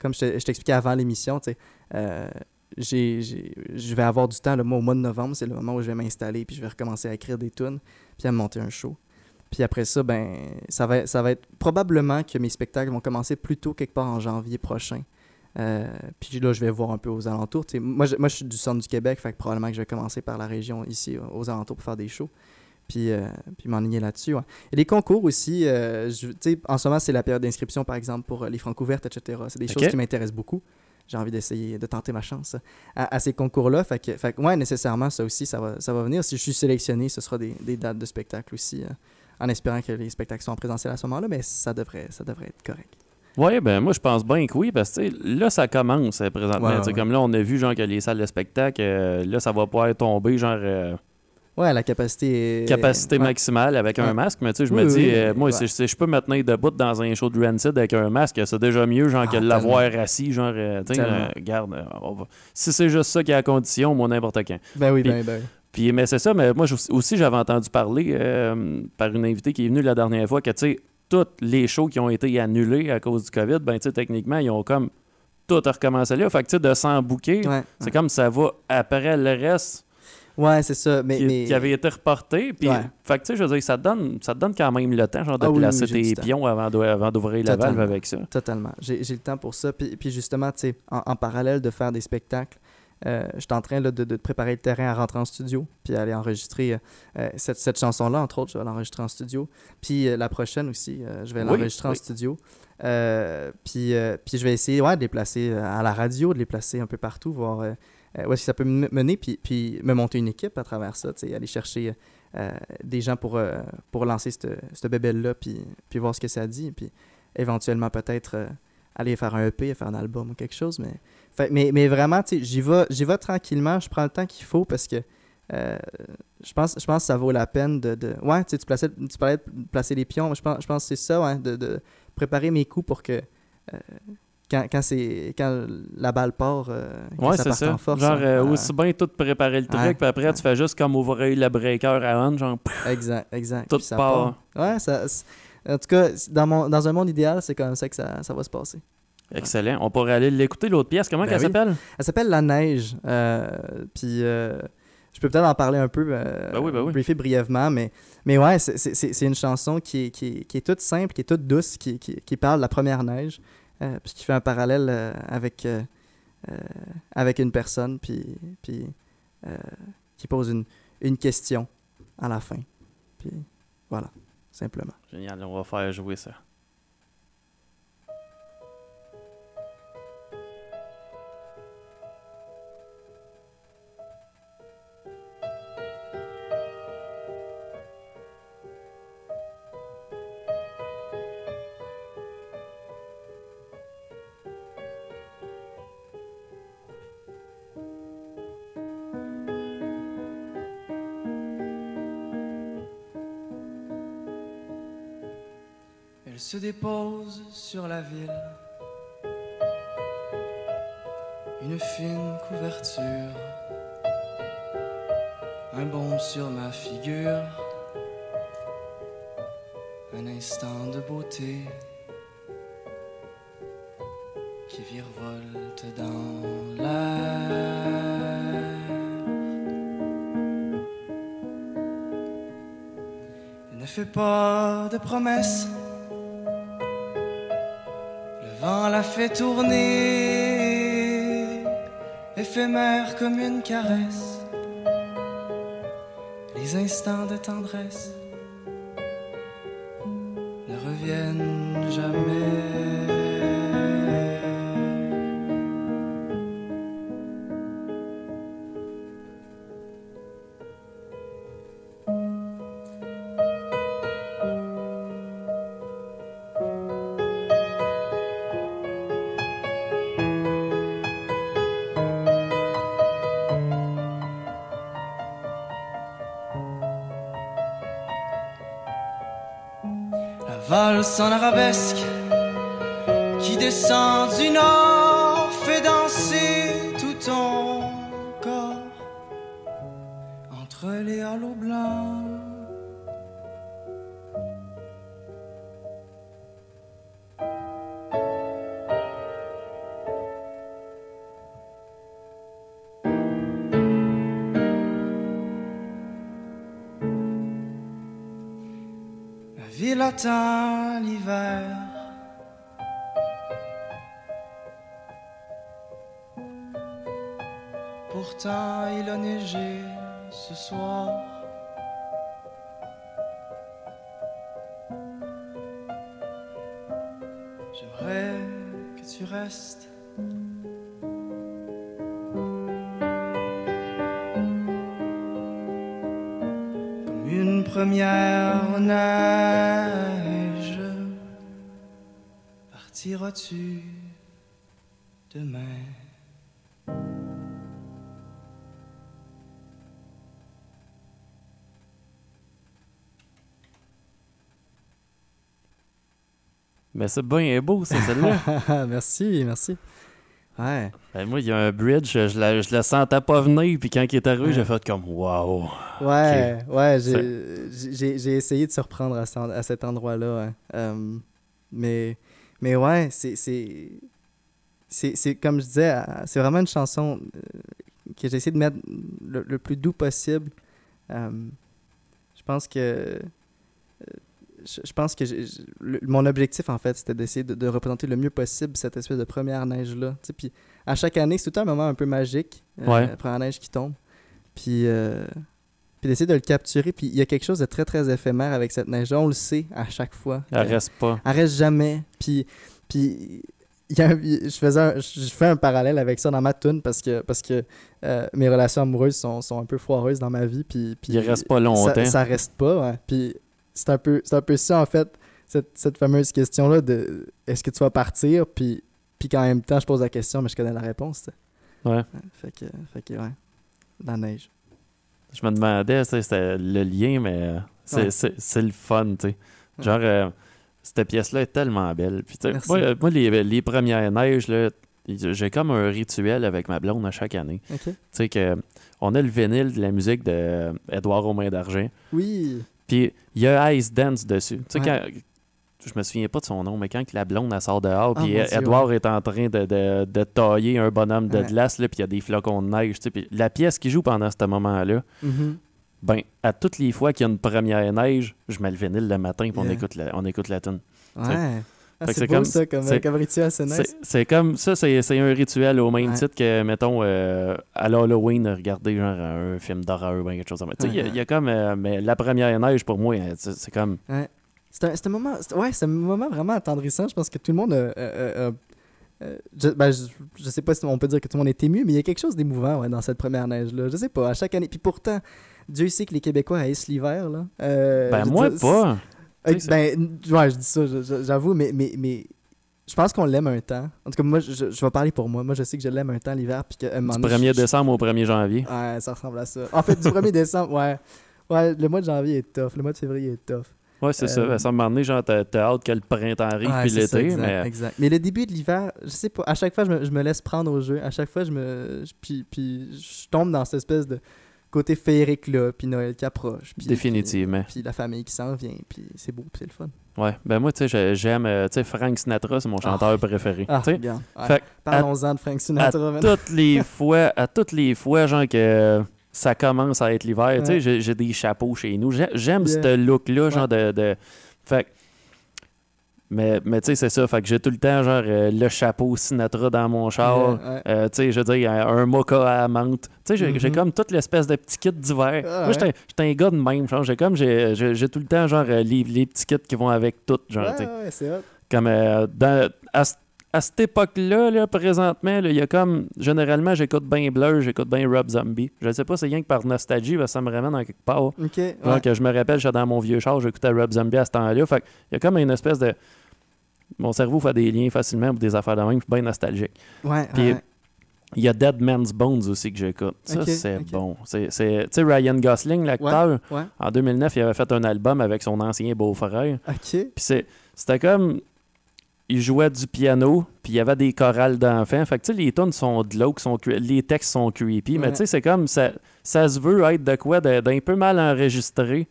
comme je te- je t'expliquais avant l'émission, tu sais, euh, je vais avoir du temps, le mois au mois de novembre, c'est le moment où je vais m'installer, puis je vais recommencer à écrire des tunes, puis à monter un show. Puis après ça, ben, ça va, ça va être probablement que mes spectacles vont commencer plus tôt quelque part en janvier prochain. Euh, puis là, je vais voir un peu aux alentours. Moi, je, moi, je suis du centre du Québec, fait que probablement que je vais commencer par la région ici, aux alentours, pour faire des shows. Puis, euh, puis m'enligner là-dessus. ouais. Et les concours aussi, euh, je- en ce moment, c'est la période d'inscription, par exemple, pour euh, les francs ouvertes, etc. C'est des choses qui m'intéressent beaucoup. J'ai envie d'essayer de tenter ma chance à, à ces concours-là. Fait que, fait que, ouais, nécessairement, ça aussi, ça va, ça va venir. Si je suis sélectionné, ce sera des, des dates de spectacle aussi, euh, en espérant que les spectacles sont en présentiel à ce moment-là, mais ça devrait, ça devrait être correct. Oui, ben moi je pense bien que oui, parce que là ça commence euh, présentement. Ouais, Tu sais, ouais. Comme là, on a vu genre que les salles de spectacle, euh, là ça va être tombé genre euh, Ouais, la capacité. capacité maximale avec un masque, mais tu sais, je Oui, me dis, euh, moi, si, si je peux me tenir debout dans un show de Rancid avec un masque, c'est déjà mieux genre que Ah, de l'avoir assis, genre, euh, tu sais, regarde, on va- si c'est juste ça qui est à condition, moi n'importe quand. Ben oui, Puis- ben, ben. Puis, mais c'est ça, mais moi aussi, j'avais entendu parler par une invitée qui est venue la dernière fois que, tu sais, tous les shows qui ont été annulés à cause du COVID, ben, tu sais, techniquement, ils ont comme tout recommencé là. Fait que, tu sais, de s'en bouquer, Ouais, c'est ouais. comme ça va après le reste Ouais, c'est ça. Mais, qui, mais... qui avait été reporté. Puis, Ouais. fait que, tu sais, je veux dire, ça te donne, ça te donne quand même le temps, genre, de Ah oui, placer tes pions avant d'ouvrir la valve avec ça. Totalement. J'ai j'ai le temps pour ça. Puis, puis justement, tu sais, en, en parallèle de faire des spectacles, euh, je suis en train là, de, de préparer le terrain à rentrer en studio, puis aller enregistrer euh, euh, cette, cette chanson-là, entre autres, je vais l'enregistrer en studio. Puis euh, la prochaine aussi, je vais Oui, l'enregistrer en oui. studio. Puis, puis je vais essayer ouais, de les placer à la radio, de les placer un peu partout, voir où est-ce que ça peut me mener, puis, puis me monter une équipe à travers ça, aller chercher des gens pour, pour lancer cette bébelle-là, puis, puis voir ce que ça dit, puis éventuellement peut-être aller faire un EP, faire un album ou quelque chose, mais, fait- mais, mais vraiment, j'y vais, j'y vais tranquillement, je prends le temps qu'il faut parce que euh, je, pense, je pense que ça vaut la peine de... de ouais, tu tu, plaçais- tu parlais de placer les pions, je pense, je pense que c'est ça, ouais, de, de préparer mes coups pour que... euh, quand, quand, c'est, quand la balle part, euh, Ouais, ça parte ça. en force. genre, hein. euh, aussi bien tout préparer le truc, Ouais, puis après, ouais. tu fais juste comme ouvrir le breaker à on, genre, pff, Exact, exact. Tout ça part. Ouais, ça, en tout cas, dans, mon, dans un monde idéal, c'est comme ça que ça, ça va se passer. Excellent. On pourrait aller l'écouter, l'autre pièce. Comment Ben oui. s'appelle? Elle s'appelle La Neige. euh, puis euh, je peux peut-être en parler un peu, euh, Ben oui, ben oui. briefer brièvement, mais, mais ouais, c'est- une chanson qui est, qui, est, qui est toute simple, qui est toute douce, qui, qui, qui parle de la première neige, euh, puis qui fait un parallèle avec, avec une personne, puis, puis qui pose une, une question à la fin. Puis voilà, simplement. Génial, on va faire jouer ça. Elle se dépose sur la ville. Une fine couverture. Un baume sur ma figure. Un instant de beauté qui virevolte dans l'air. Ne fait pas de promesses. La fait tourner, éphémère comme une caresse. Les instants de tendresse ne reviennent jamais. En arabesque qui descend du nord fait danser tout ton corps entre les halos blancs. La Partiras-tu demain? Mais c'est bien beau, ça, celle-là. merci, merci. Ouais. Ben, moi, il y a un bridge, je la, je la sentais pas venir, puis quand il est arrivé, j'ai fait comme wow. Ouais, ouais, j'ai- j'ai j'ai essayé de se reprendre à cet endroit-là. hein. Euh, mais, mais ouais, c'est- c'est. Comme je disais, euh, c'est vraiment une chanson euh, que j'ai essayé de mettre le, le plus doux possible. Euh, je pense que. Je, je pense que le- mon objectif, en fait, c'était d'essayer de, de représenter le mieux possible cette espèce de première neige-là. Tu sais, Puis à chaque année, c'est tout un moment un peu magique, euh, Ouais. la première neige qui tombe. Puis, euh, puis d'essayer de le capturer. Puis il y a quelque chose de très, très éphémère avec cette neige-là. On le sait à chaque fois. Elle reste pas. elle reste jamais. Puis, puis il y a je, faisais un- je fais un parallèle avec ça dans ma tune parce que, parce que euh, mes relations amoureuses sont, sont un peu foireuses dans ma vie. Puis, puis Il reste pas longtemps. Ça, ça reste pas. Puis c'est un, peu, un peu ça, en fait, cette, cette fameuse question-là de est-ce que tu vas partir? Puis, puis qu'en même temps, je pose la question, mais je connais la réponse. tu sais. Ouais. Fait que, fait que, ouais. La neige. Je me demandais, c'était le lien, mais euh, c'est Ouais. le fun, tu sais. Genre, euh, cette pièce-là est tellement belle. Puis, moi, euh, moi, les, les premières neiges, j'ai comme un rituel avec ma blonde à chaque année. Tu sais, que on a le vinyle de la musique de Edouard aux mains d'argent. Oui. Puis il y a Ice Dance dessus. Tu sais, Ouais. quand. Je me souviens pas de son nom, mais quand la blonde elle sort dehors, Ah, puis Edouard est en train de, de, de tailler un bonhomme de Ouais. glace, là, puis il y a des flocons de neige. Puis la pièce qui joue pendant ce moment-là, Mhm. ben, à toutes les fois qu'il y a une première neige, je mets le vinyle le matin, puis on écoute la, on écoute la tune. Ouais. Ah, c'est comme- ça, comme, c'est- comme rituel, c'est nice. C'est- C'est comme ça, c'est un rituel au même Ouais. titre que, mettons, euh, à l'Halloween, regarder genre un film d'horreur ou quelque chose comme ça. Il y a- comme. euh, mais la première neige, pour moi, euh, c'est c'est comme. C'est un, un moment, ouais, un moment vraiment attendrissant. Je pense que tout le monde a- a- a- a- euh, je, ben, je, je sais pas si on peut dire que tout le monde est ému, mais il y a quelque chose d'émouvant ouais, dans cette première neige-là. Je sais pas, à chaque année. Puis pourtant, Dieu sait que les Québécois haïssent l'hiver. là. Euh, ben, moi, pas. euh, ben, ouais, je dis ça, j'avoue, mais, mais, mais je pense qu'on l'aime un temps. En tout cas, moi, je, je vais parler pour moi. Moi, je sais que je l'aime un temps l'hiver. Puis que, moment Du donné, 1er je- je- décembre au 1er janvier. Ouais, ça ressemble à ça. En fait, du 1er décembre, ouais. Ouais, le mois de janvier est tough. Le mois de février est tough. Ouais, c'est ça. Euh, À un moment donné, genre, t'as hâte que le printemps arrive puis l'été, exact, mais exact. Mais le début de l'hiver, je sais pas, à chaque fois, je me, je me laisse prendre au jeu. À chaque fois, je me. je- puis, puis je tombe dans cette espèce de côté féerique là, puis Noël qui approche. Puis, Définitivement. Puis, puis la famille qui s'en vient, puis c'est beau, puis c'est le fun. ouais. Ben, moi, tu sais, j'ai- j'aime. euh, Tu sais, Frank Sinatra, c'est mon chanteur préféré. Ah, Tu sais, regarde. Ouais. que Parlons-en de Frank à Sinatra. maintenant. toutes les fois, à toutes les fois, genre, que ça commence à être l'hiver, tu sais, Ouais. j'ai- des chapeaux chez nous. J'ai- J'aime Yeah. ce look-là, genre, Ouais. de, de. Fait Mais, mais tu sais, c'est ça. Fait que j'ai tout le temps, genre, euh, le chapeau Sinatra dans mon char. Yeah, ouais. Euh, tu sais, je veux dire, un un mocha à la menthe. Tu sais, j'ai j'ai Mhm. comme toute l'espèce de petits kits d'hiver. Ah, Moi, j'étais ouais. j'étais un gars de même. Genre, j'ai comme, j'ai tout le temps, genre, euh, les, les petits kits qui vont avec tout. Genre, tu sais. Ouais, ouais, c'est hot. Comme, euh, dans- à, à cette époque-là, là, présentement, il y a comme, généralement, j'écoute bien Blur, j'écoute bien Rob Zombie. Je sais pas, c'est rien que par nostalgie, parce que ça me ramène en quelque part. Ok. ouais. Genre, que je me rappelle, j'étais dans mon vieux char, j'écoutais Rob Zombie à ce temps-là. Fait il y a comme une espèce de. Mon cerveau fait des liens facilement pour des affaires de même, bien nostalgique. Ouais, Puis, ouais. Il y a Dead Man's Bones aussi que j'écoute. Ça, c'est ok. bon. Tu sais, Ryan Gosling, l'acteur, Ouais. en 2009, il avait fait un album avec son ancien beau-frère. Ok. Puis c'était comme. Il jouait du piano, puis il y avait des chorales d'enfants. Fait que, tu sais, les tunes sont glauques, sont les textes sont creepy, mais tu sais, c'est comme. Ça, ça se veut être de quoi d'un peu mal enregistré,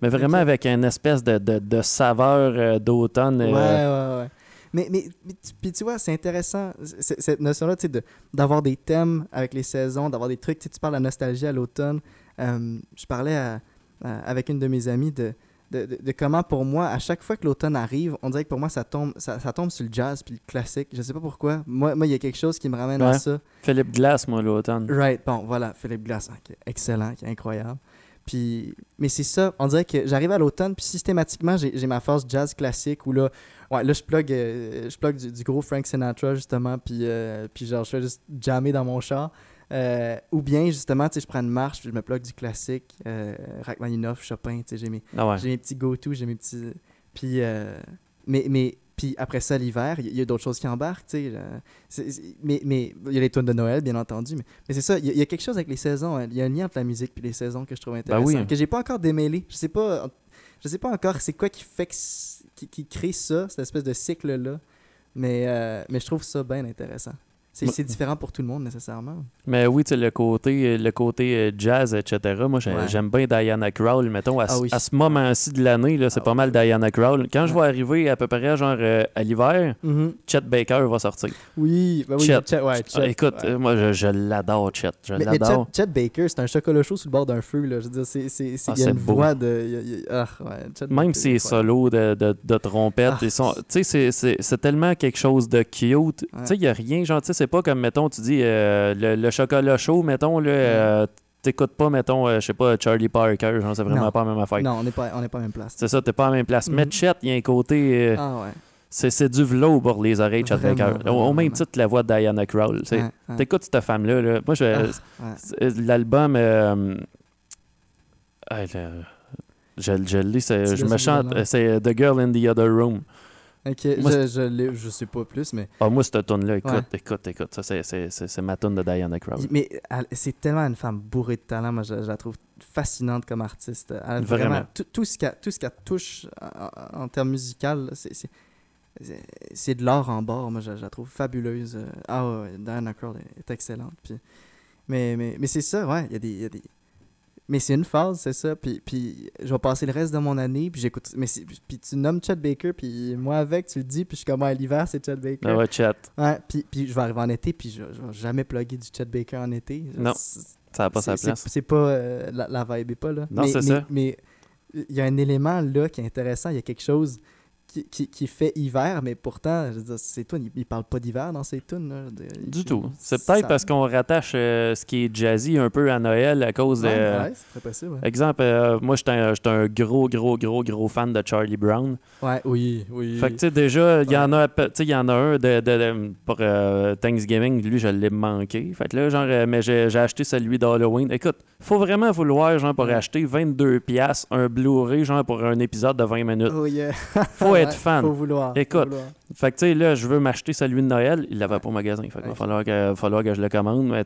mais vraiment avec une espèce de, de, de saveur euh, d'automne. Ouais, euh, ouais, ouais. Mais, mais, mais tu- puis tu vois, c'est intéressant, cette notion-là, tu sais, de- d'avoir des thèmes avec les saisons, d'avoir des trucs. Tu sais, tu parles de la nostalgie à l'automne. Euh, je parlais à- à- avec une de mes amies de, de, de- de comment, pour moi, à chaque fois que l'automne arrive, on dirait que pour moi, ça tombe, ça, ça tombe sur le jazz puis le classique. Je sais pas pourquoi. Moi, moi, il y a quelque chose qui me ramène à ça. Philippe Glass, moi, l'automne. Right, bon, voilà, Philippe Glass, hein, qui est excellent, qui est incroyable. Puis, mais c'est ça, on dirait que j'arrive à l'automne, puis systématiquement, j'ai j'ai ma phase jazz classique où là, ouais, là, je plug, euh, je plug du, du gros Frank Sinatra, justement, puis, euh, puis genre, je fais juste jammer dans mon char. Euh, ou bien, justement, tu sais, je prends une marche, puis je me plug du classique, euh, Rachmaninoff, Chopin, tu sais, j'ai mes, Ah ouais. mes petits go-to, j'ai mes petits. Puis, euh, mais, mais, puis après ça, l'hiver, il y, a d'autres choses qui embarquent, tu sais. mais, il y a les tunes de Noël, bien entendu. Mais, mais c'est ça, il y, a- il y a quelque chose avec les saisons. hein, Il y a un lien entre la musique et les saisons que je trouve intéressant. oui. Que j'ai pas encore démêlé. Je sais pas, je sais pas encore c'est quoi qui fait que qui, qui crée ça, cette espèce de cycle-là. Mais, euh, mais je trouve ça bien intéressant. C'est différent pour tout le monde, nécessairement. Mais oui, tu sais, le côté, le côté euh, jazz, etc. Moi, Ouais. j'aime bien Diana Krall. Mettons, à, Ah oui. à ce moment-ci de l'année, c'est Ah pas oui. mal Diana Krall. Quand je vais arriver à peu près genre euh, à l'hiver, Chet Baker va sortir. Oui, ben oui, Chet. Chet, ouais, Ah, Chet, écoute, euh, moi, je, je l'adore, Chet. Je Mais, mais l'adore. Chet, Chet Baker, c'est un chocolat chaud sur le bord d'un feu. Là. Je veux dire, c'est, il y a une beau. voix de. a- ah, Chet Même ses solos de, de, de trompette, ils sont- tu sais, c'est- tellement quelque chose de cute. Tu sais, il n'y a rien, genre, c'est pas comme, mettons, tu dis, euh, le, le chocolat chaud, mettons, là, euh, t'écoutes pas, mettons, euh, je sais pas, Charlie Parker, genre, c'est vraiment Non. pas la même affaire. Non, on n'est pas, on n'est pas à la même place. C'est ça, t'es pas à la même place. Mais Chet, il y a un côté. Ah ouais. c'est du velours pour les oreilles de Baker. Au, au même titre que la voix de Diana ouais. T'écoutes cette femme-là. là. Moi, je, Ah, l'album. je, je je de me chante. C'est The Girl in the Other Room. Ok, Moi, je, je, je sais pas plus, mais, Ah, moi, cette tune-là, écoute, Ouais. écoute, écoute. Ça, c'est- ma tune de Diana Krall. mais c'est tellement une femme bourrée de talent. Moi, je, je la trouve fascinante comme artiste. Elle Vraiment. vraiment, tout, tout ce qu'elle touche en, en- termes musicaux, là, c'est- de l'art en bord. Moi, je, la trouve fabuleuse. Ah ouais, Diana Krall est, excellente. Puis, mais mais, mais c'est ça, ouais. Il y a des. il y a des- Mais c'est une phase, c'est ça. Puis, puis je vais passer le reste de mon année. Puis j'écoute. Mais puis tu nommes Chet Baker. Puis moi avec, tu le dis. Puis je suis comme, ouais, l'hiver, c'est Chet Baker. Ah ouais, chat. Ouais, puis, puis je vais arriver en été, puis je, je vais jamais plugger du Chet Baker en été. Non, Ça n'a pas sa place. C'est pas. euh, la, la vibe est pas là. Non, mais, c'est ça. Mais il y a un élément là qui est intéressant. Il y a quelque chose qui, qui, qui fait hiver, mais pourtant, je veux dire, c'est tunes, il, il parle pas d'hiver dans ses tunes. là. Du tout. C'est ça- peut-être parce qu'on rattache euh, ce qui est jazzy un peu à Noël à cause de. Ouais, ouais, c'est très possible. Ouais, Exemple, euh, moi, j'étais un, un gros, gros, gros, gros fan de Charlie Brown. Ouais, oui, oui. Fait que, tu sais, déjà, il y, en a, y en a un de, de- de- pour euh, Thanksgiving. Lui, je l'ai manqué. Fait que là, genre, mais j'ai acheté celui d'Halloween. Écoute, faut vraiment vouloir, genre, pour acheter 22$ piastres, un Blu-ray, genre, pour un épisode de 20 minutes. Oh, yeah. Faut être fan. Faut vouloir. faut Écoute, vouloir. Fait que, tu sais, là, je veux m'acheter celui de Noël. Il l'avait pas au magasin. Fait qu'il va falloir que, va falloir que je le commande. Mais,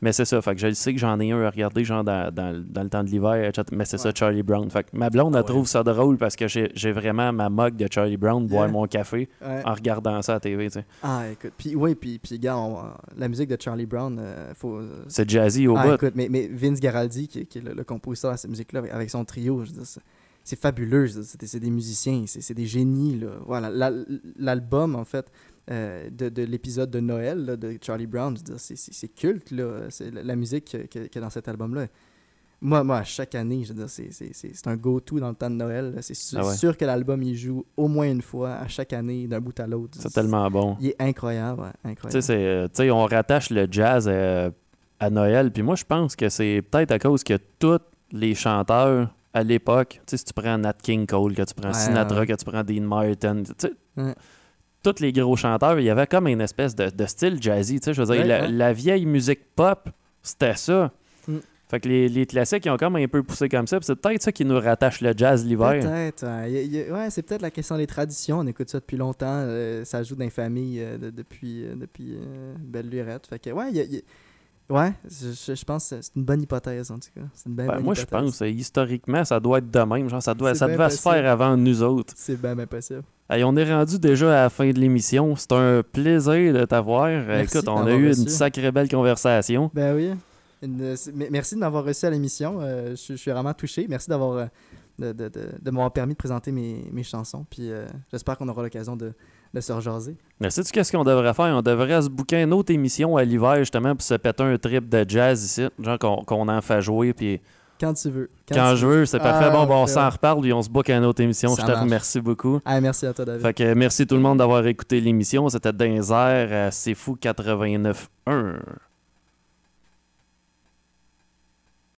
mais c'est ça. Fait que je sais que j'en ai un à regarder, genre, dans, dans- dans le temps de l'hiver. Mais c'est ça. Charlie Brown. Fait que ma blonde, elle Ouais. trouve ça drôle parce que j'ai vraiment ma mug de Charlie Brown, boire mon café en regardant ça à la TV, tu sais. Ah, écoute. Puis, oui, puis, puis gars, on- la musique de Charlie Brown, euh, faut. C'est jazzy au Ah, bout. écoute, mais, mais Vince Garaldi, qui, qui est le, le compositeur de cette musique-là, avec, son trio, je dire, c'est- fabuleux. C'est des, musiciens, c'est des génies. Là. Voilà, la- l'album, en fait, euh, de, de l'épisode de Noël là, de Charlie Brown, c'est- culte. Là. La, la musique qu'il y a dans cet album-là. Moi, moi, à chaque année, je veux dire, c'est- un go-to dans le temps de Noël. C'est sûr, Ah ouais. sûr que l'album, il joue au moins une fois à chaque année, d'un bout à l'autre. C'est tellement bon. Il est incroyable, ouais, incroyable. euh, tu sais, on rattache le jazz euh, à Noël. Puis moi, je pense que c'est peut-être à cause que tous les chanteurs à l'époque, tu sais, si tu prends Nat King Cole, que tu prends Ouais, Sinatra, ouais. que tu prends Dean Martin, Ouais. tous les gros chanteurs, il y avait comme une espèce de, de style jazzy. Tu sais, je veux dire, la, vieille musique pop, c'était ça. Mm. Fait que les, les classiques, ils ont comme un peu poussé comme ça. c'est peut-être ça qui nous rattache le jazz l'hiver. Peut-être. ouais. Ouais, c'est peut-être la question des traditions. On écoute ça depuis longtemps. euh, ça joue dans les familles euh, de- depuis, euh, depuis belle lurette. Fait que, ouais, il y a- il y a- ouais je, pense que c'est une bonne hypothèse, en tout cas. C'est une bien Ben, bonne moi, je pense, historiquement, ça doit être de même. Genre, ça, doit, ça devait se faire avant nous autres. C'est bien, bien possible. Hey, on est rendu déjà à la fin de l'émission. C'est un plaisir de t'avoir. Euh, Écoute, on a eu reçu. une sacrée belle conversation. Ben oui. Une- merci de m'avoir reçu à l'émission. Euh, je, je suis vraiment touché. Merci d'avoir euh, de, de, de- de m'avoir permis de présenter mes, mes chansons. Puis euh, j'espère qu'on aura l'occasion de, de se rejaser. Mais sais-tu qu'est-ce qu'on devrait faire? On devrait se booker une autre émission à l'hiver, justement, pour se péter un trip de jazz ici. Genre qu'on qu'on en fait jouer. Puis Quand tu veux. quand, tu je veux. veux, c'est parfait. Ah, bon, bon, on s'en reparle, puis on se à une autre émission. Ça je te remercie beaucoup. Ah, merci à toi, David. Fait que merci tout le monde d'avoir écouté l'émission. C'était à C'est Fou 89.1.